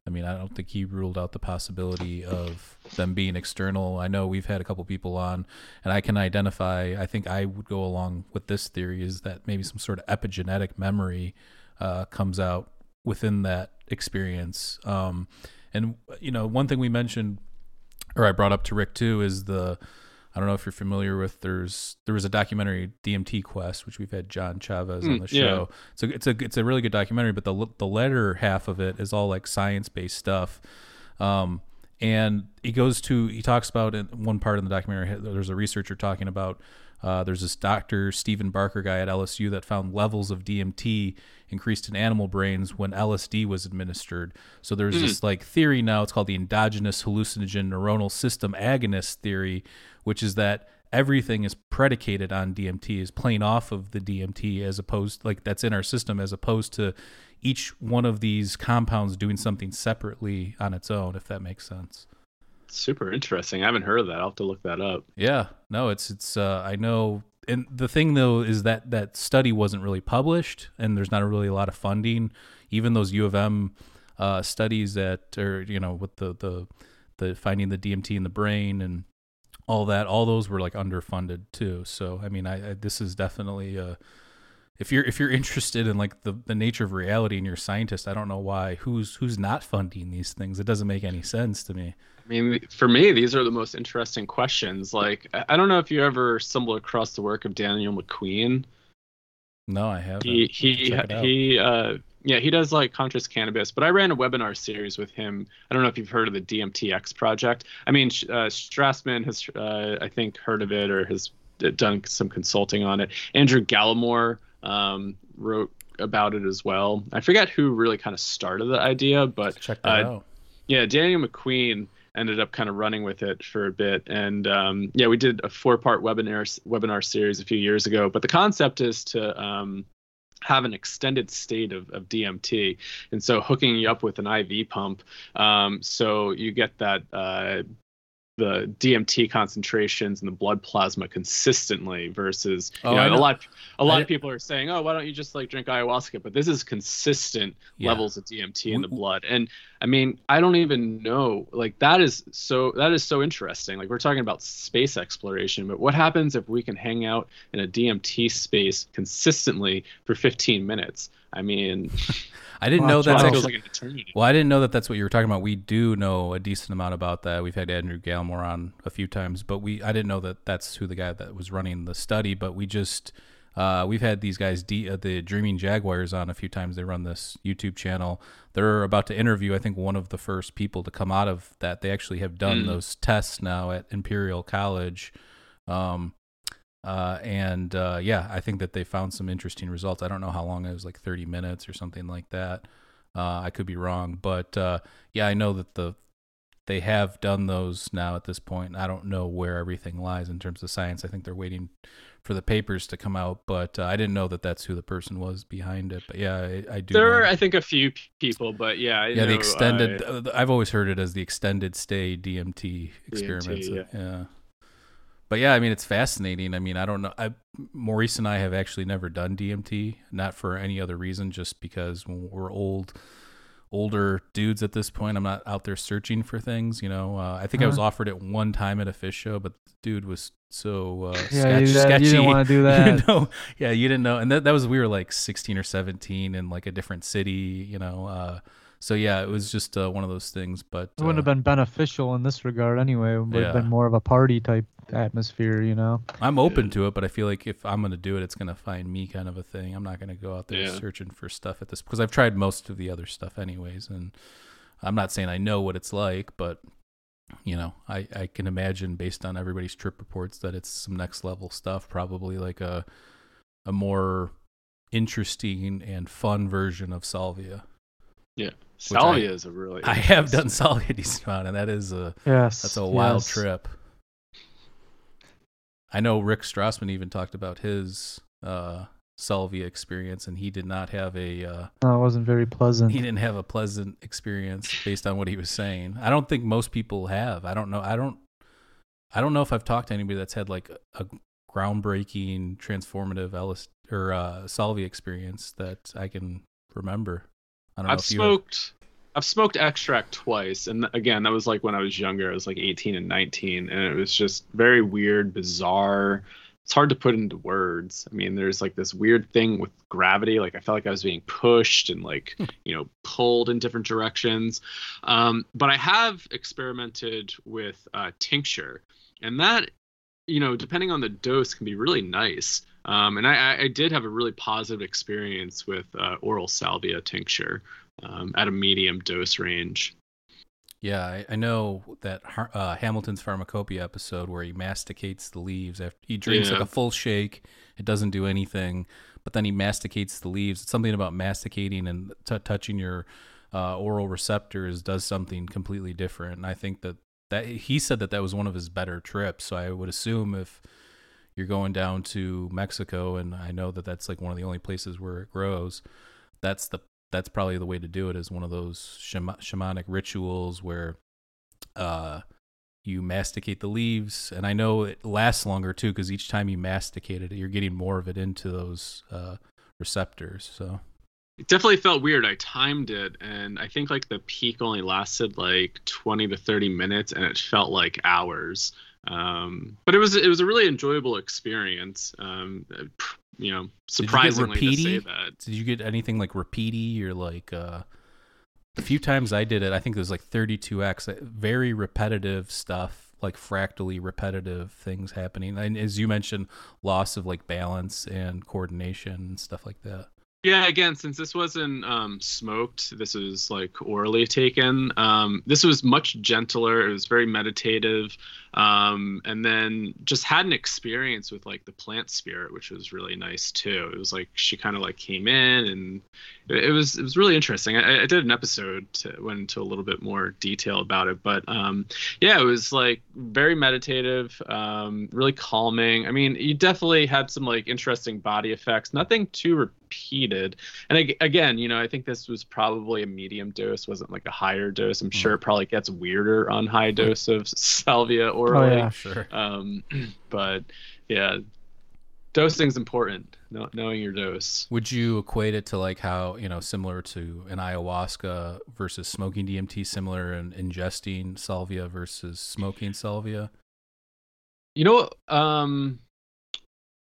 I mean, I don't think he ruled out the possibility of them being external. I know we've had a couple people on, and I can identify. I think I would go along with this theory is that maybe some sort of epigenetic memory uh, comes out within that experience. Um, and you know, one thing we mentioned or I brought up to Rick too, is the I don't know if you're familiar with there's there was a documentary DMT Quest, which we've had John Chavez on Mm, the yeah. show. So it's a it's a really good documentary, but the the latter half of it is all like science based stuff. Um, and he goes to he talks about in one part in the documentary. There's a researcher talking about uh, there's this doctor Steven Barker guy at LSU that found levels of DMT increased in animal brains when LSD was administered. So there's this like theory now. It's called the endogenous hallucinogen neuronal system agonist theory, which is that everything is predicated on DMT, is playing off of the DMT as opposed like that's in our system as opposed to each one of these compounds doing something separately on its own, if that makes sense. Super interesting. I haven't heard of that. I'll have to look that up. Yeah, no, it's it's. Uh, I know, and the thing though is that that study wasn't really published, and there's not really a lot of funding. Even those U of M uh, studies that, or you know, with the the the finding the DMT in the brain and all that, all those were like underfunded too. So I mean, I, I this is definitely uh, if you're if you're interested in like the the nature of reality and you're a scientist, I don't know why who's who's not funding these things. It doesn't make any sense to me. I mean, for me, these are the most interesting questions. Like, I don't know if you ever stumbled across the work of Daniel McQueen. No, I haven't. He he Check it out. he uh yeah he does like conscious cannabis but i ran a webinar series with him i don't know if you've heard of the dmtx project i mean uh, strassman has uh, i think heard of it or has done some consulting on it andrew gallimore um, wrote about it as well i forget who really kind of started the idea but Check that uh, out. yeah, Daniel McQueen ended up kind of running with it for a bit, and um, yeah, we did a four-part webinar webinar series a few years ago. But the concept is to um, have an extended state of, of DMT, and so hooking you up with an IV pump, um, so you get that. Uh, the DMT concentrations in the blood plasma consistently versus oh, you Oh, know, know. a lot a lot I- of people are saying oh why don't you just like drink ayahuasca but this is consistent Yeah. levels of DMT in the blood and I mean, I don't even know. Like that is so that is so interesting. Like we're talking about space exploration, but what happens if we can hang out in a DMT space consistently for 15 minutes? I mean, I didn't Wow, know it that's actually. like. Well, I didn't know that that's what you were talking about. We do know a decent amount about that. We've had Andrew Gallimore on a few times, but we I didn't know that that's who the guy that was running the study. But we just uh, we've had these guys, D, uh, the Dreaming Jaguars, on a few times. They run this YouTube channel. They're about to interview, I think, one of the first people to come out of that. They actually have done Mm. those tests now at Imperial College. Um, uh, and uh, yeah, I think that they found some interesting results. I don't know how long it was, like 30 minutes or something like that. Uh, I could be wrong, but uh, yeah, I know that the they have done those now at this point. I don't know where everything lies in terms of science. I think they're waiting for the papers to come out, but uh, I didn't know that that's who the person was behind it. But yeah, I, I do. There know. are, I think, a few people, but yeah, I yeah, the extended. uh, uh, I've always heard it as the extended stay DMT experiments. yeah. yeah. But yeah, I mean, it's fascinating. I mean, I don't know. I, Maurice and I have actually never done DMT, not for any other reason, just because when we're old, older dudes at this point. I'm not out there searching for things. You know, uh, I think I was Uh-huh. offered it one time at a Phish show, but the dude was so uh, Yeah, sketch- you, you sketchy. didn't want to do that. know. Yeah, you didn't know, and that that was we were like 16 or 17 in like a different city. You know, uh, so yeah, it was just uh, one of those things. But It wouldn't uh, have been beneficial in this regard anyway. It would have been more of a party type atmosphere, you know. I'm open to it, but I feel like if I'm gonna do it, it's gonna find me kind of a thing. I'm not gonna go out there Yeah. searching for stuff at this because I've tried most of the other stuff anyways, and I'm not saying I know what it's like, but you know, I I can imagine based on everybody's trip reports that it's some next level stuff, probably like a a more interesting and fun version of salvia. Salvia is a really. I have done salvia a decent amount, and that is a Yes. that's a wild yes. trip. I know Rick Strassman even talked about his uh, salvia experience, and he did not have a uh, No, it wasn't very pleasant. he didn't have a pleasant experience based on what he was saying. I don't think most people have. I don't know. I don't. I don't know if I've talked to anybody that's had like a groundbreaking, transformative LS or uh, salvia experience that I can remember. I don't know I've if you have. smoked. I've smoked extract twice, and again, that was like when I was younger. I was like 18 and 19, and it was just very weird, bizarre. it's hard to put into words. I mean, there's like this weird thing with gravity. Like I felt like I was being pushed and like Hmm. you know pulled in different directions. Um, but I have experimented with uh, tincture, and that you know depending on the dose can be really nice. Um, and I, I- did have a really positive experience with uh, oral salvia tincture um, at a medium dose range. Yeah, I, I know that uh, Hamilton's Pharmacopeia episode where he masticates the leaves after he drinks like a full shake. It doesn't do anything, but then he masticates the leaves. It's something about masticating and t- touching your uh, oral receptors does something completely different. And I think that that he said that that was one of his better trips. So I would assume if you're going down to Mexico, and I know that that's like one of the only places where it grows, that's the that's probably the way to do it is one of those shama- shamanic rituals where uh you masticate the leaves and i know it lasts longer too because each time you masticate it you're getting more of it into those uh receptors so It definitely felt weird. I timed it, and I think like the peak only lasted like 20 to 30 minutes, and it felt like hours. Um, but it was it was a really enjoyable experience. Um, you know, you get surprisingly to say repeaty? that. did you get anything like repeaty or like uh the few times i did it i think it was like 32x uh, very repetitive stuff like fractally repetitive things happening and as you mentioned loss of like balance and coordination and stuff like that Yeah, again, since this wasn't um, smoked, this was like orally taken. Um, this was much gentler. It was very meditative, um, and then just had an experience with like the plant spirit, which was really nice too. It was like she kind of like came in, and it, it was it was really interesting. I, I did an episode to went into a little bit more detail about it, but um, yeah, it was like very meditative, um, really calming. I mean, you definitely had some like interesting body effects. Nothing too repeated. And ag- again, you know, I think this was probably a medium dose, wasn't like a higher dose. I'm sure it probably gets weirder on high dose of salvia orally. yeah. sure Um, but yeah, dosing's important. Knowing your dose. Would you equate it to like how, you know, similar to an ayahuasca versus smoking DMT, similar in ingesting salvia versus smoking salvia? You know, um,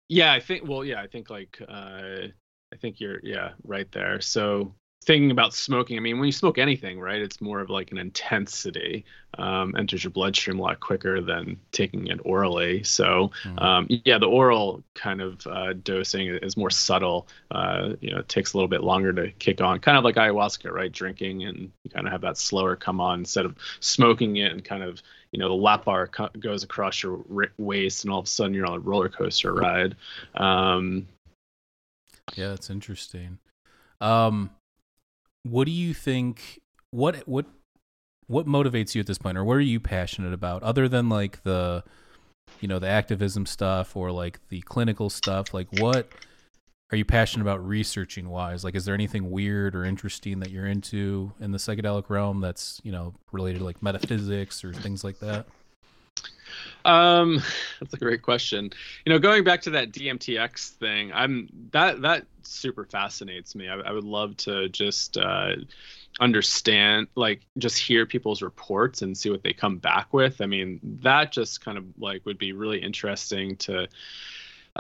yeah, I think. Well, yeah, I think like uh, I think you're yeah right there. So thinking about smoking, I mean, when you smoke anything, right, it's more of like an intensity. Um, enters your bloodstream a lot quicker than taking it orally. So Mhm. um, yeah, the oral kind of uh, dosing is more subtle. Uh, you know, it takes a little bit longer to kick on, kind of like ayahuasca, right? Drinking and you kind of have that slower come on instead of smoking it and kind of you know the lap bar co- goes across your waist and all of a sudden you're on a roller coaster ride. Um, Yeah, that's interesting. Um, what do you think? What what what motivates you at this point, or what are you passionate about, other than like the, you know, the activism stuff or like the clinical stuff? Like, what are you passionate about researching wise? Like, is there anything weird or interesting that you're into in the psychedelic realm that's you know related to like metaphysics or things like that? Um, that's a great question. You know, going back to that DMTX thing, I'm that that super fascinates me. I, I would love to just uh, understand, like, just hear people's reports and see what they come back with. I mean, that just kind of like would be really interesting to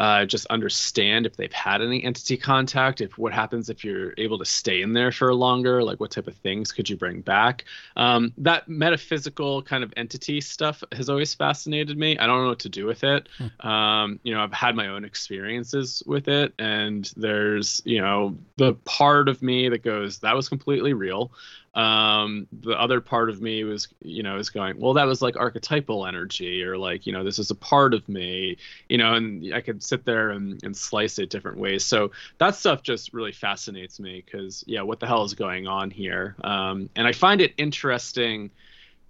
uh, just understand if they've had any entity contact, if what happens if you're able to stay in there for longer, like what type of things could you bring back. Um, that metaphysical kind of entity stuff has always fascinated me. I don't know what to do with it. Um, you know, I've had my own experiences with it, and there's, you know, the part of me that goes, that was completely real um the other part of me was you know is going well that was like archetypal energy or like you know this is a part of me you know and i could sit there and, and slice it different ways. So that stuff just really fascinates me because yeah what the hell is going on here? Um and i find it interesting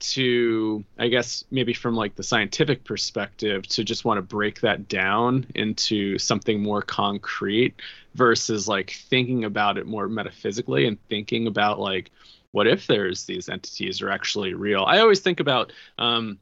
to i guess maybe from like the scientific perspective to just want to break that down into something more concrete versus like thinking about it more metaphysically and thinking about like what if there's these entities are actually real? I always think about um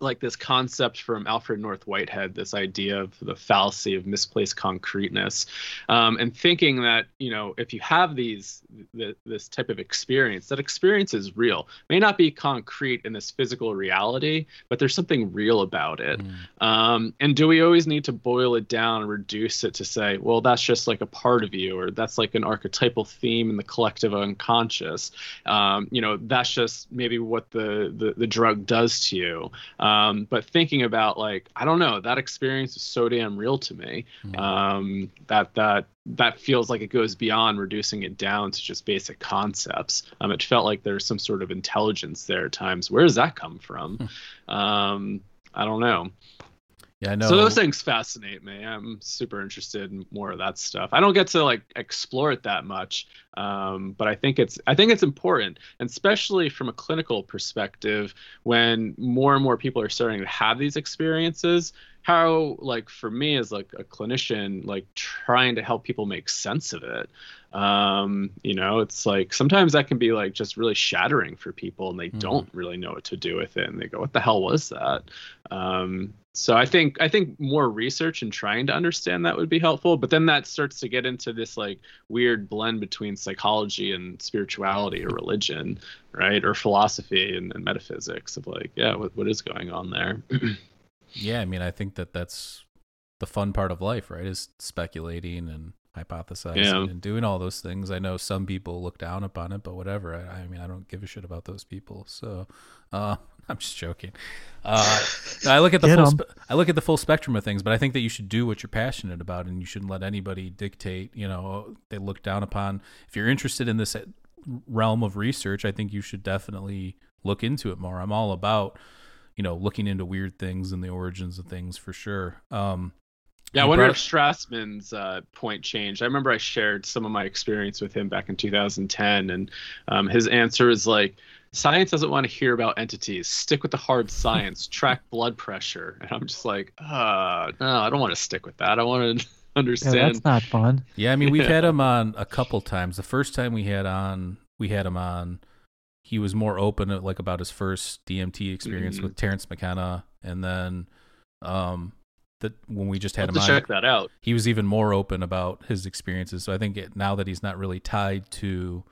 like this concept from Alfred North Whitehead, this idea of the fallacy of misplaced concreteness, um, and thinking that you know if you have these th- this type of experience, that experience is real. May not be concrete in this physical reality, but there's something real about it. Mm. Um, and do we always need to boil it down and reduce it to say, well, that's just like a part of you, or that's like an archetypal theme in the collective unconscious? Um, you know, that's just maybe what the the, the drug does to you. Um, but thinking about like, I don't know, that experience is so damn real to me mm-hmm. um, that that that feels like it goes beyond reducing it down to just basic concepts. Um, it felt like there's some sort of intelligence there at times. Where does that come from? Hmm. um, I don't know. Yeah, I know. So those things fascinate me. I'm super interested in more of that stuff. I don't get to like explore it that much, um, but I think it's I think it's important, and especially from a clinical perspective, when more and more people are starting to have these experiences. How like for me as like a clinician, like trying to help people make sense of it. Um, you know, it's like sometimes that can be like just really shattering for people, and they mm-hmm. don't really know what to do with it, and they go, "What the hell was that?" Um, so I think I think more research and trying to understand that would be helpful. But then that starts to get into this like weird blend between psychology and spirituality or religion, right? Or philosophy and, and metaphysics of like, yeah, what what is going on there? yeah, I mean, I think that that's the fun part of life, right? Is speculating and hypothesizing yeah. and doing all those things. I know some people look down upon it, but whatever. I, I mean, I don't give a shit about those people. So, uh, I'm just joking. Uh, I look at the full spe- I look at the full spectrum of things, but I think that you should do what you're passionate about, and you shouldn't let anybody dictate. You know, they look down upon. If you're interested in this realm of research, I think you should definitely look into it more. I'm all about, you know, looking into weird things and the origins of things for sure. Um, yeah, I wonder if Strassman's uh, point changed. I remember I shared some of my experience with him back in 2010, and um, his answer is like, science doesn't want to hear about entities. Stick with the hard science. track blood pressure. And I'm just like, uh, no, I don't want to stick with that. I want to understand. Yeah, that's not fun. Yeah, I mean, we've had him on a couple times. The first time we had on, we had him on. He was more open, like about his first DMT experience mm-hmm. with Terence McKenna, and then um, that when we just had him on, check that out. He was even more open about his experiences. So I think it, now that he's not really tied to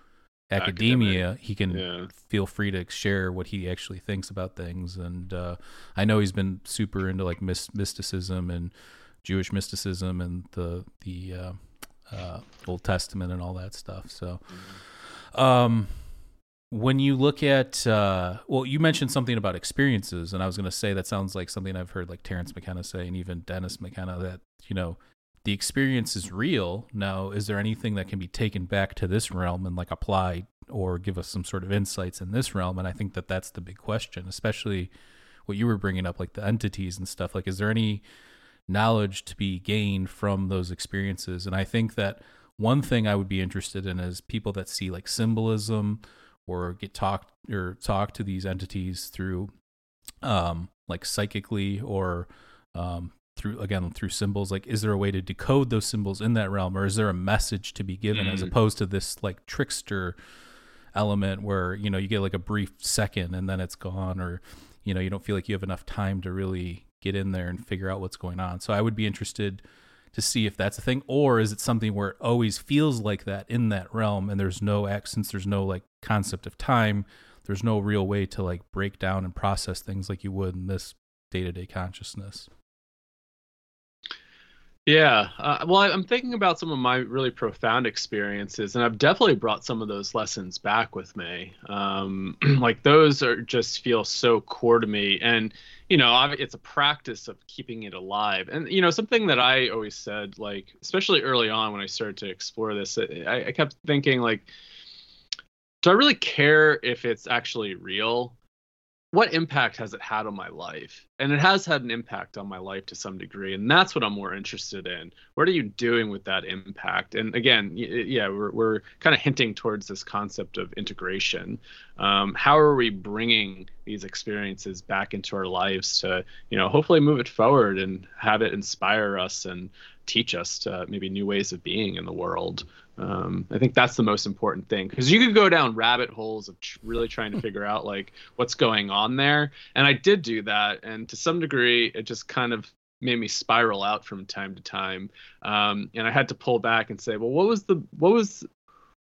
academia, Academic. he can yeah. feel free to share what he actually thinks about things. And uh, I know he's been super into like mysticism and Jewish mysticism and the the uh, uh, Old Testament and all that stuff. So, mm-hmm. um, when you look at uh, well, you mentioned something about experiences, and I was going to say that sounds like something I've heard like terence McKenna say, and even Dennis McKenna that you know the experience is real. Now, is there anything that can be taken back to this realm and like applied or give us some sort of insights in this realm? And I think that that's the big question, especially what you were bringing up, like the entities and stuff. Like, is there any knowledge to be gained from those experiences? And I think that one thing I would be interested in is people that see like symbolism or get talked or talk to these entities through um like psychically or um through again through symbols like is there a way to decode those symbols in that realm or is there a message to be given mm. as opposed to this like trickster element where you know you get like a brief second and then it's gone or you know you don't feel like you have enough time to really get in there and figure out what's going on so i would be interested to see if that's a thing or is it something where it always feels like that in that realm and there's no since there's no like concept of time there's no real way to like break down and process things like you would in this day-to-day consciousness yeah. Uh, well, I'm thinking about some of my really profound experiences, and I've definitely brought some of those lessons back with me. Um, like those are just feel so core to me, and you know, it's a practice of keeping it alive. And you know, something that I always said, like especially early on when I started to explore this, I, I kept thinking like, do I really care if it's actually real? What impact has it had on my life? And it has had an impact on my life to some degree, and that's what I'm more interested in. What are you doing with that impact? And again, yeah, we're we're kind of hinting towards this concept of integration. Um, how are we bringing these experiences back into our lives to, you know, hopefully move it forward and have it inspire us and teach us to maybe new ways of being in the world. Um, I think that's the most important thing because you could go down rabbit holes of tr- really trying to figure out like what's going on there, and I did do that, and to some degree, it just kind of made me spiral out from time to time, um, and I had to pull back and say, well, what was the what was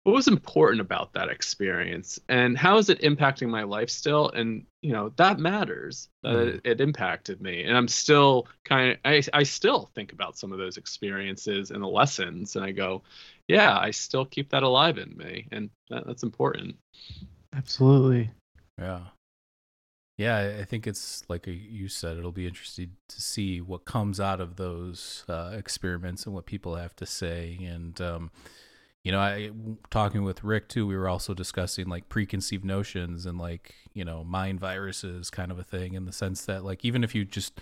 what was important about that experience? And how is it impacting my life still? And you know that matters. That mm. it, it, impacted me. And i'm still kind of I, I still think about some of those experiences and the lessons and i go yeah i still keep that alive in me and that, that's important. Absolutely. Yeah. Yeah i think it's like you said it'll be interesting to see what comes out of those uh, experiments and what people have to say. And um, you know, I talking with Rick too, we were also discussing like preconceived notions and like, you know, mind viruses kind of a thing in the sense that like even if you just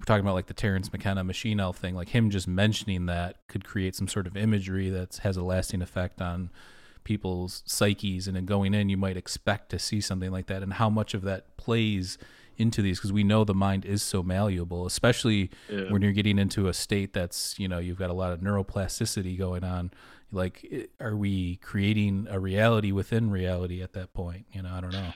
we're talking about like the Terence McKenna machine elf thing, like him just mentioning that could create some sort of imagery that has a lasting effect on people's psyches and then going in you might expect to see something like that and how much of that plays into these because we know the mind is so malleable especially yeah. when you're getting into a state that's you know you've got a lot of neuroplasticity going on. Like are we creating a reality within reality at that point? You know i don't know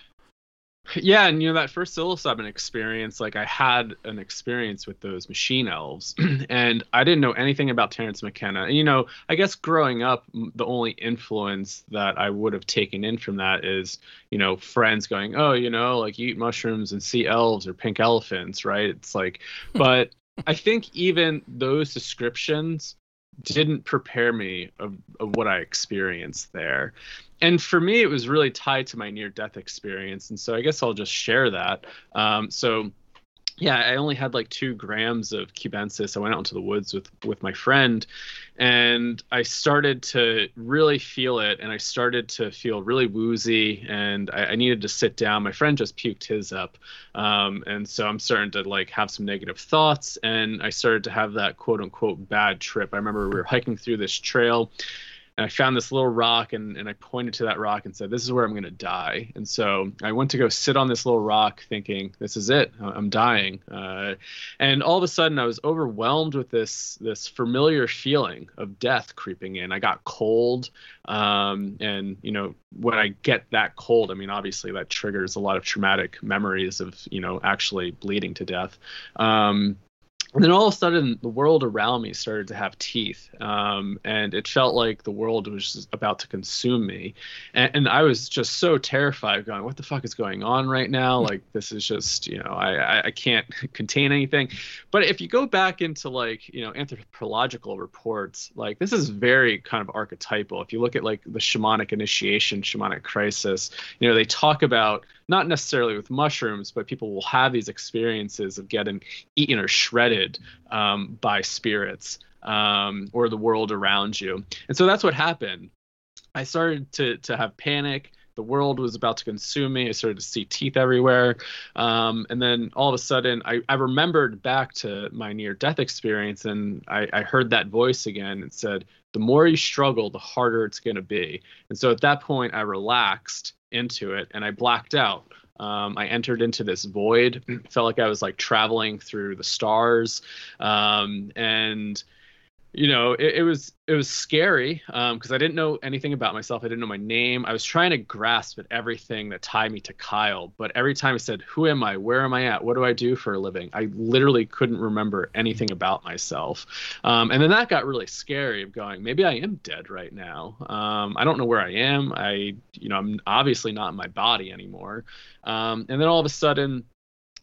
yeah and you know that first psilocybin experience like i had an experience with those machine elves and i didn't know anything about Terence mckenna. And you know i guess growing up the only influence that i would have taken in from that is you know friends going oh you know like you eat mushrooms and see elves or pink elephants right? It's like but i think even those descriptions didn't prepare me of, of what I experienced there. And for me, it was really tied to my near death experience. And so I guess I'll just share that. Um, so yeah, I only had like two grams of cubensis. I went out into the woods with with my friend, and I started to really feel it, and I started to feel really woozy, and I, I needed to sit down. My friend just puked his up, um, and so I'm starting to like have some negative thoughts, and I started to have that quote unquote bad trip. I remember we were hiking through this trail and I found this little rock and, and I pointed to that rock and said, This is where I'm going to die. And so I went to go sit on this little rock thinking, This is it. I'm dying. Uh, and all of a sudden I was overwhelmed with this, this familiar feeling of death creeping in. I got cold. Um, and, you know, when I get that cold, I mean, obviously that triggers a lot of traumatic memories of, you know, actually bleeding to death. Um, and then all of a sudden the world around me started to have teeth um, and it felt like the world was about to consume me. And, and, i was just so terrified going what the fuck is going on right now? Like this is just you know i i can't contain anything. But if you go back into like you know anthropological reports like this is very kind of archetypal. If you look at like the shamanic initiation shamanic crisis you know they talk about not necessarily with mushrooms, but people will have these experiences of getting eaten or shredded um, by spirits um, or the world around you. And so that's what happened. I started to to have panic. The world was about to consume me. I started to see teeth everywhere. Um, and then all of a sudden, I, I remembered back to my near death experience, and I, I heard that voice again. It said, The more you struggle, the harder it's going to be. And so at that point, I relaxed into it and I blacked out. Um, I entered into this void, felt like I was like traveling through the stars. Um, and you know, it, it, was it was scary because um, I didn't know anything about myself. I didn't know my name. I was trying to grasp at everything that tied me to Kyle, but every time I said, "Who am I? Where am I at? What do I do for a living?" I literally couldn't remember anything about myself. Um, and then that got really scary. Of going, maybe I am dead right now. Um, I don't know where I am. I, you know, I'm obviously not in my body anymore. Um, and then all of a sudden,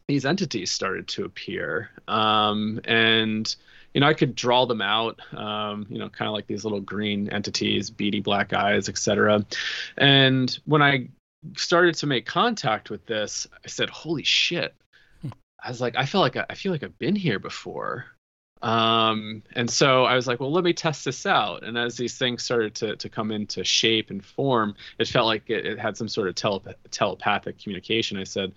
these entities started to appear, um, and you know, I could draw them out, um, you know, kind of like these little green entities, beady black eyes, etc. And when I started to make contact with this, I said, "Holy shit!" Hmm. I was like, I feel like I, I feel like I've been here before. Um, and so I was like, well, let me test this out. And as these things started to, to come into shape and form, it felt like it, it had some sort of telep- telepathic communication. I said,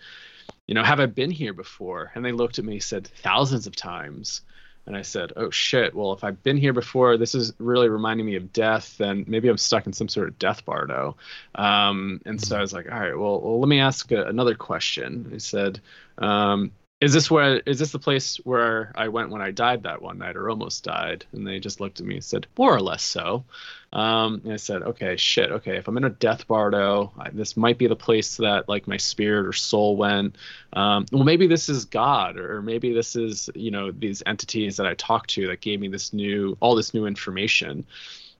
you know, have I been here before? And they looked at me, said thousands of times. And I said, "Oh shit! Well, if I've been here before, this is really reminding me of death. Then maybe I'm stuck in some sort of death bardo." Um, and so I was like, "All right, well, well let me ask a, another question." I said, um, is this where is this the place where I went when I died that one night or almost died? And they just looked at me and said, more or less so. Um, and I said, okay, shit, okay, if I'm in a death bardo, I, this might be the place that like my spirit or soul went. Um, well, maybe this is God, or maybe this is you know these entities that I talked to that gave me this new all this new information.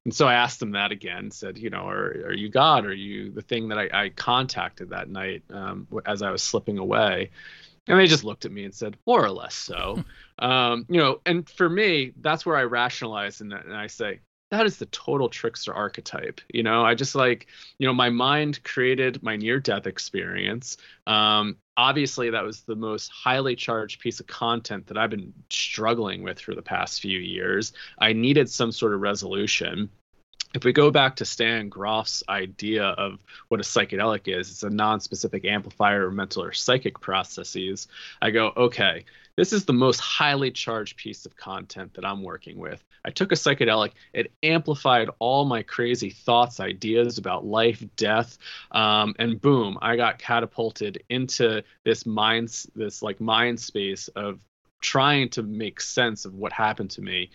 And so I asked them that again. Said, you know, are are you God? Are you the thing that I, I contacted that night um, as I was slipping away? And they just looked at me and said, more or less so. um, you know, and for me, that's where I rationalize and, and I say, that is the total trickster archetype. You know, I just like, you know, my mind created my near death experience. Um, obviously, that was the most highly charged piece of content that I've been struggling with for the past few years. I needed some sort of resolution if we go back to Stan Grof's idea of what a psychedelic is, it's a non-specific amplifier of mental or psychic processes. I go, okay, this is the most highly charged piece of content that I'm working with. I took a psychedelic, it amplified all my crazy thoughts, ideas about life, death, um, and boom, I got catapulted into this mind, this like mind space of trying to make sense of what happened to me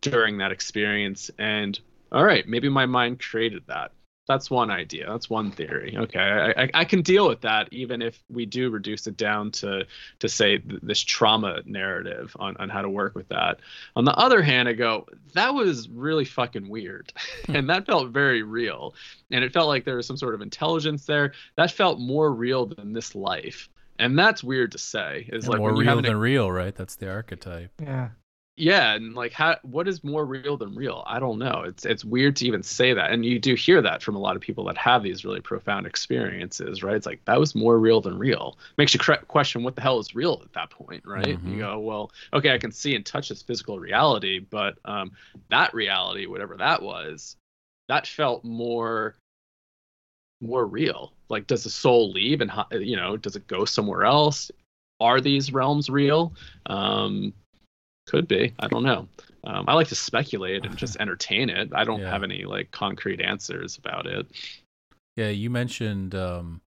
during that experience and all right, maybe my mind created that. That's one idea. That's one theory. Okay, I, I, I can deal with that, even if we do reduce it down to to say th- this trauma narrative on on how to work with that. On the other hand, I go that was really fucking weird, and that felt very real, and it felt like there was some sort of intelligence there. That felt more real than this life, and that's weird to say. Is like more when you real have an than real, right? That's the archetype. Yeah. Yeah and like how what is more real than real? I don't know. It's it's weird to even say that and you do hear that from a lot of people that have these really profound experiences right? It's like that was more real than real. Makes you question what the hell is real at that point right? Mhm. you go well okay i can see and touch this physical reality but um that reality whatever that was that felt more more real. Like does the soul leave and you know does it go somewhere else? Are these realms real? Um could be. I don't know. Um, I like to speculate and just entertain it. I don't Yeah. have any like concrete answers about it. Yeah, you mentioned um,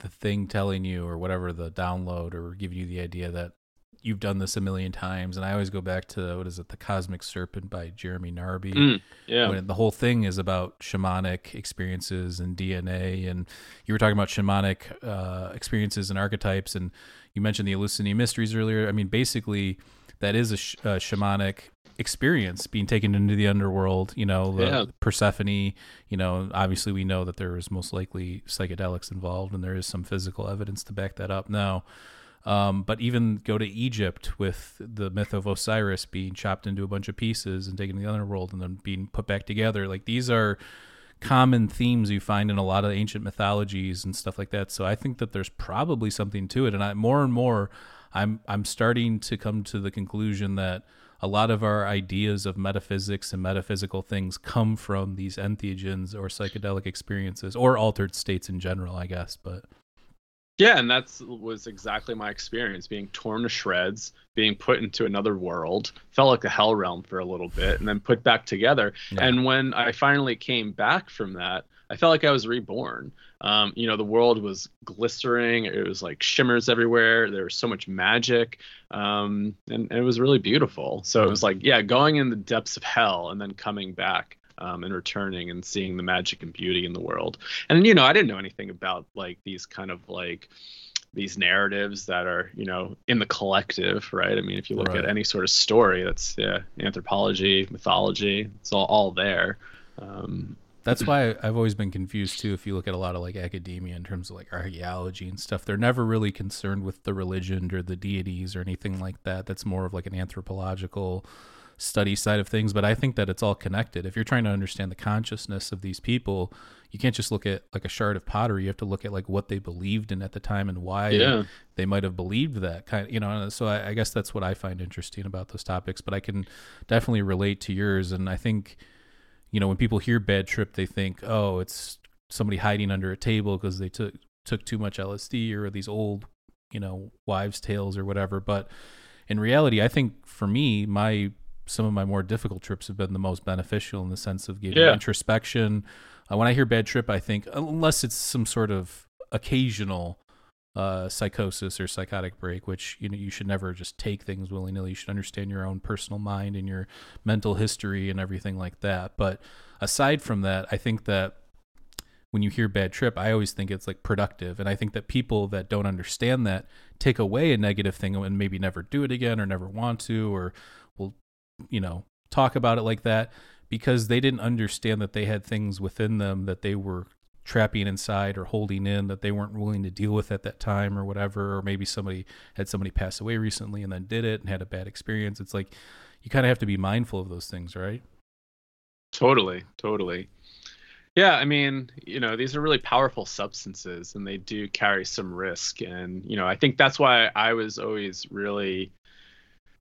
the thing telling you, or whatever, the download, or giving you the idea that you've done this a million times. And I always go back to what is it, The Cosmic Serpent by Jeremy Narby. Mm, yeah. When the whole thing is about shamanic experiences and DNA, and you were talking about shamanic uh, experiences and archetypes, and you mentioned the Eleusinian mysteries earlier. I mean, basically, that is a, sh- a shamanic experience being taken into the underworld. You know, the Yeah. Persephone. You know, obviously, we know that there is most likely psychedelics involved, and there is some physical evidence to back that up now. Um, but even go to Egypt with the myth of Osiris being chopped into a bunch of pieces and taken to the underworld and then being put back together. Like these are common themes you find in a lot of ancient mythologies and stuff like that. So I think that there's probably something to it. And I more and more I'm I'm starting to come to the conclusion that a lot of our ideas of metaphysics and metaphysical things come from these entheogens or psychedelic experiences or altered states in general, I guess. But Yeah, and that was exactly my experience being torn to shreds, being put into another world, felt like the hell realm for a little bit, and then put back together. Yeah. And when I finally came back from that, I felt like I was reborn. Um, you know, the world was glistering, it was like shimmers everywhere, there was so much magic, um, and, and it was really beautiful. So it was like, yeah, going in the depths of hell and then coming back. Um, and returning and seeing the magic and beauty in the world and you know i didn't know anything about like these kind of like these narratives that are you know in the collective right i mean if you look Right. at any sort of story that's yeah anthropology mythology it's all, all there um That's mm-hmm. why I've always been confused too. If you look at a lot of like academia in terms of like archaeology and stuff, they're never really concerned with the religion or the deities or anything like that. That's more of like an anthropological study side of things. But I think that it's all connected. If you're trying to understand the consciousness of these people, you can't just look at like a shard of pottery. You have to look at like what they believed in at the time and why Yeah. they might have believed that kind. You know, so I, I guess that's what I find interesting about those topics. But I can definitely relate to yours, and I think you know when people hear bad trip they think oh it's somebody hiding under a table because they took took too much lsd or these old you know wives tales or whatever but in reality i think for me my some of my more difficult trips have been the most beneficial in the sense of giving Yeah. introspection uh, when i hear bad trip i think unless it's some sort of occasional uh, psychosis or psychotic break, which you know you should never just take things willy nilly. You should understand your own personal mind and your mental history and everything like that. But aside from that, I think that when you hear bad trip, I always think it's like productive, and I think that people that don't understand that take away a negative thing and maybe never do it again or never want to or will you know talk about it like that because they didn't understand that they had things within them that they were trapping inside or holding in that they weren't willing to deal with at that time or whatever or maybe somebody had somebody pass away recently and then did it and had a bad experience. It's like you kind of have to be mindful of those things right? Totally totally. Yeah i mean you know these are really powerful substances and they do carry some risk. And you know i think that's why i was always really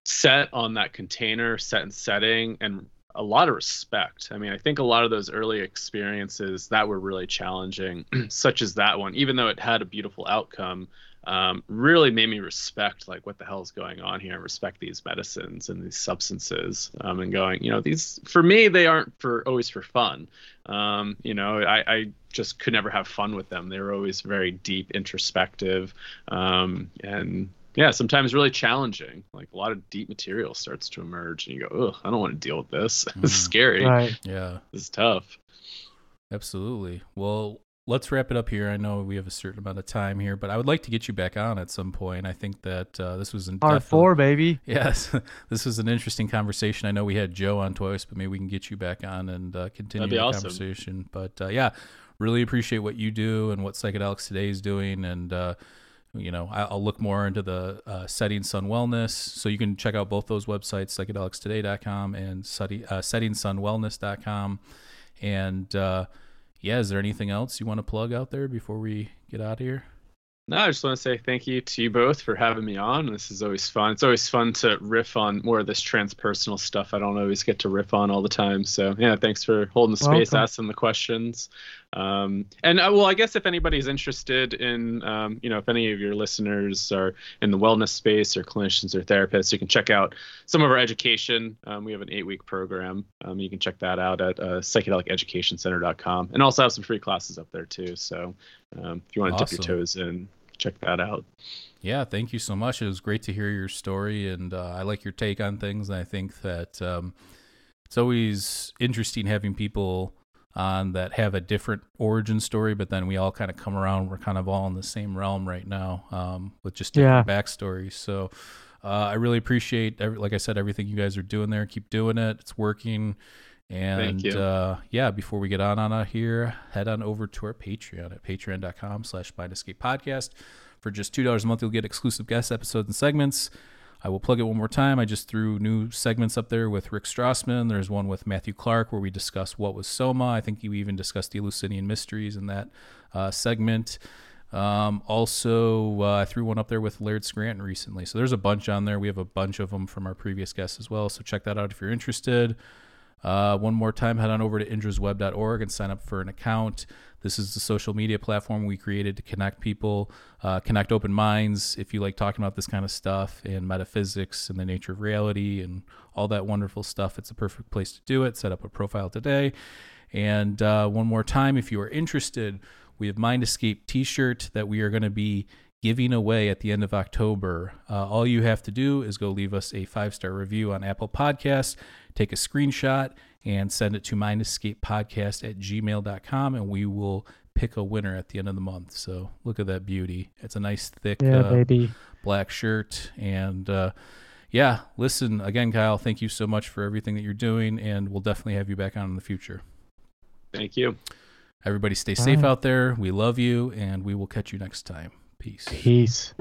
set on that container set and setting and a lot of respect. I mean, I think a lot of those early experiences that were really challenging, such as that one, even though it had a beautiful outcome, um, really made me respect like what the hell is going on here and respect these medicines and these substances um, and going, you know, these for me they aren't for always for fun. Um, you know, I, I just could never have fun with them. They were always very deep, introspective, um, and yeah, sometimes really challenging. Like a lot of deep material starts to emerge, and you go, "Oh, I don't want to deal with this. Mm. this is scary. Right. Yeah, this is tough." Absolutely. Well, let's wrap it up here. I know we have a certain amount of time here, but I would like to get you back on at some point. I think that uh, this was an part four, baby. Yes, this was an interesting conversation. I know we had Joe on twice, but maybe we can get you back on and uh, continue the awesome. conversation. But uh, yeah, really appreciate what you do and what Psychedelics Today is doing, and uh, you know i'll look more into the uh, setting sun wellness so you can check out both those websites psychedelicstoday.com and setting, uh, settingsunwellness.com and uh, yeah is there anything else you want to plug out there before we get out of here no, I just want to say thank you to you both for having me on. This is always fun. It's always fun to riff on more of this transpersonal stuff I don't always get to riff on all the time. So, yeah, thanks for holding the space, Welcome. asking the questions. Um, and uh, well, I guess if anybody's interested in, um, you know, if any of your listeners are in the wellness space or clinicians or therapists, you can check out some of our education. Um, we have an eight week program. Um, you can check that out at uh, psychedeliceducationcenter.com and also have some free classes up there too. So um, if you want to awesome. dip your toes in, check that out. Yeah, thank you so much. It was great to hear your story, and uh, I like your take on things. And I think that um, it's always interesting having people on that have a different origin story, but then we all kind of come around. We're kind of all in the same realm right now um, with just different yeah. backstories. So uh, I really appreciate, every, like I said, everything you guys are doing there. Keep doing it. It's working. And uh, yeah, before we get on on out here, head on over to our Patreon at patreon.com slash escape podcast. For just $2 a month, you'll get exclusive guest episodes and segments. I will plug it one more time. I just threw new segments up there with Rick Strassman. There's one with Matthew Clark where we discuss what was Soma. I think you even discussed the Eleusinian mysteries in that uh, segment. Um, also, uh, I threw one up there with Laird Scranton recently. So there's a bunch on there. We have a bunch of them from our previous guests as well. So check that out if you're interested. Uh, one more time, head on over to indrasweb.org and sign up for an account. This is the social media platform we created to connect people, uh, connect open minds. If you like talking about this kind of stuff and metaphysics and the nature of reality and all that wonderful stuff, it's a perfect place to do it. Set up a profile today. And uh, one more time, if you are interested, we have Mind Escape t shirt that we are going to be giving away at the end of October. Uh, all you have to do is go leave us a five star review on Apple Podcasts, take a screenshot, and send it to mindescapepodcast at gmail.com, and we will pick a winner at the end of the month. So look at that beauty. It's a nice, thick yeah, uh, baby. black shirt. And uh, yeah, listen, again, Kyle, thank you so much for everything that you're doing, and we'll definitely have you back on in the future. Thank you. Everybody stay safe out there. We love you, and we will catch you next time. Peace. Peace.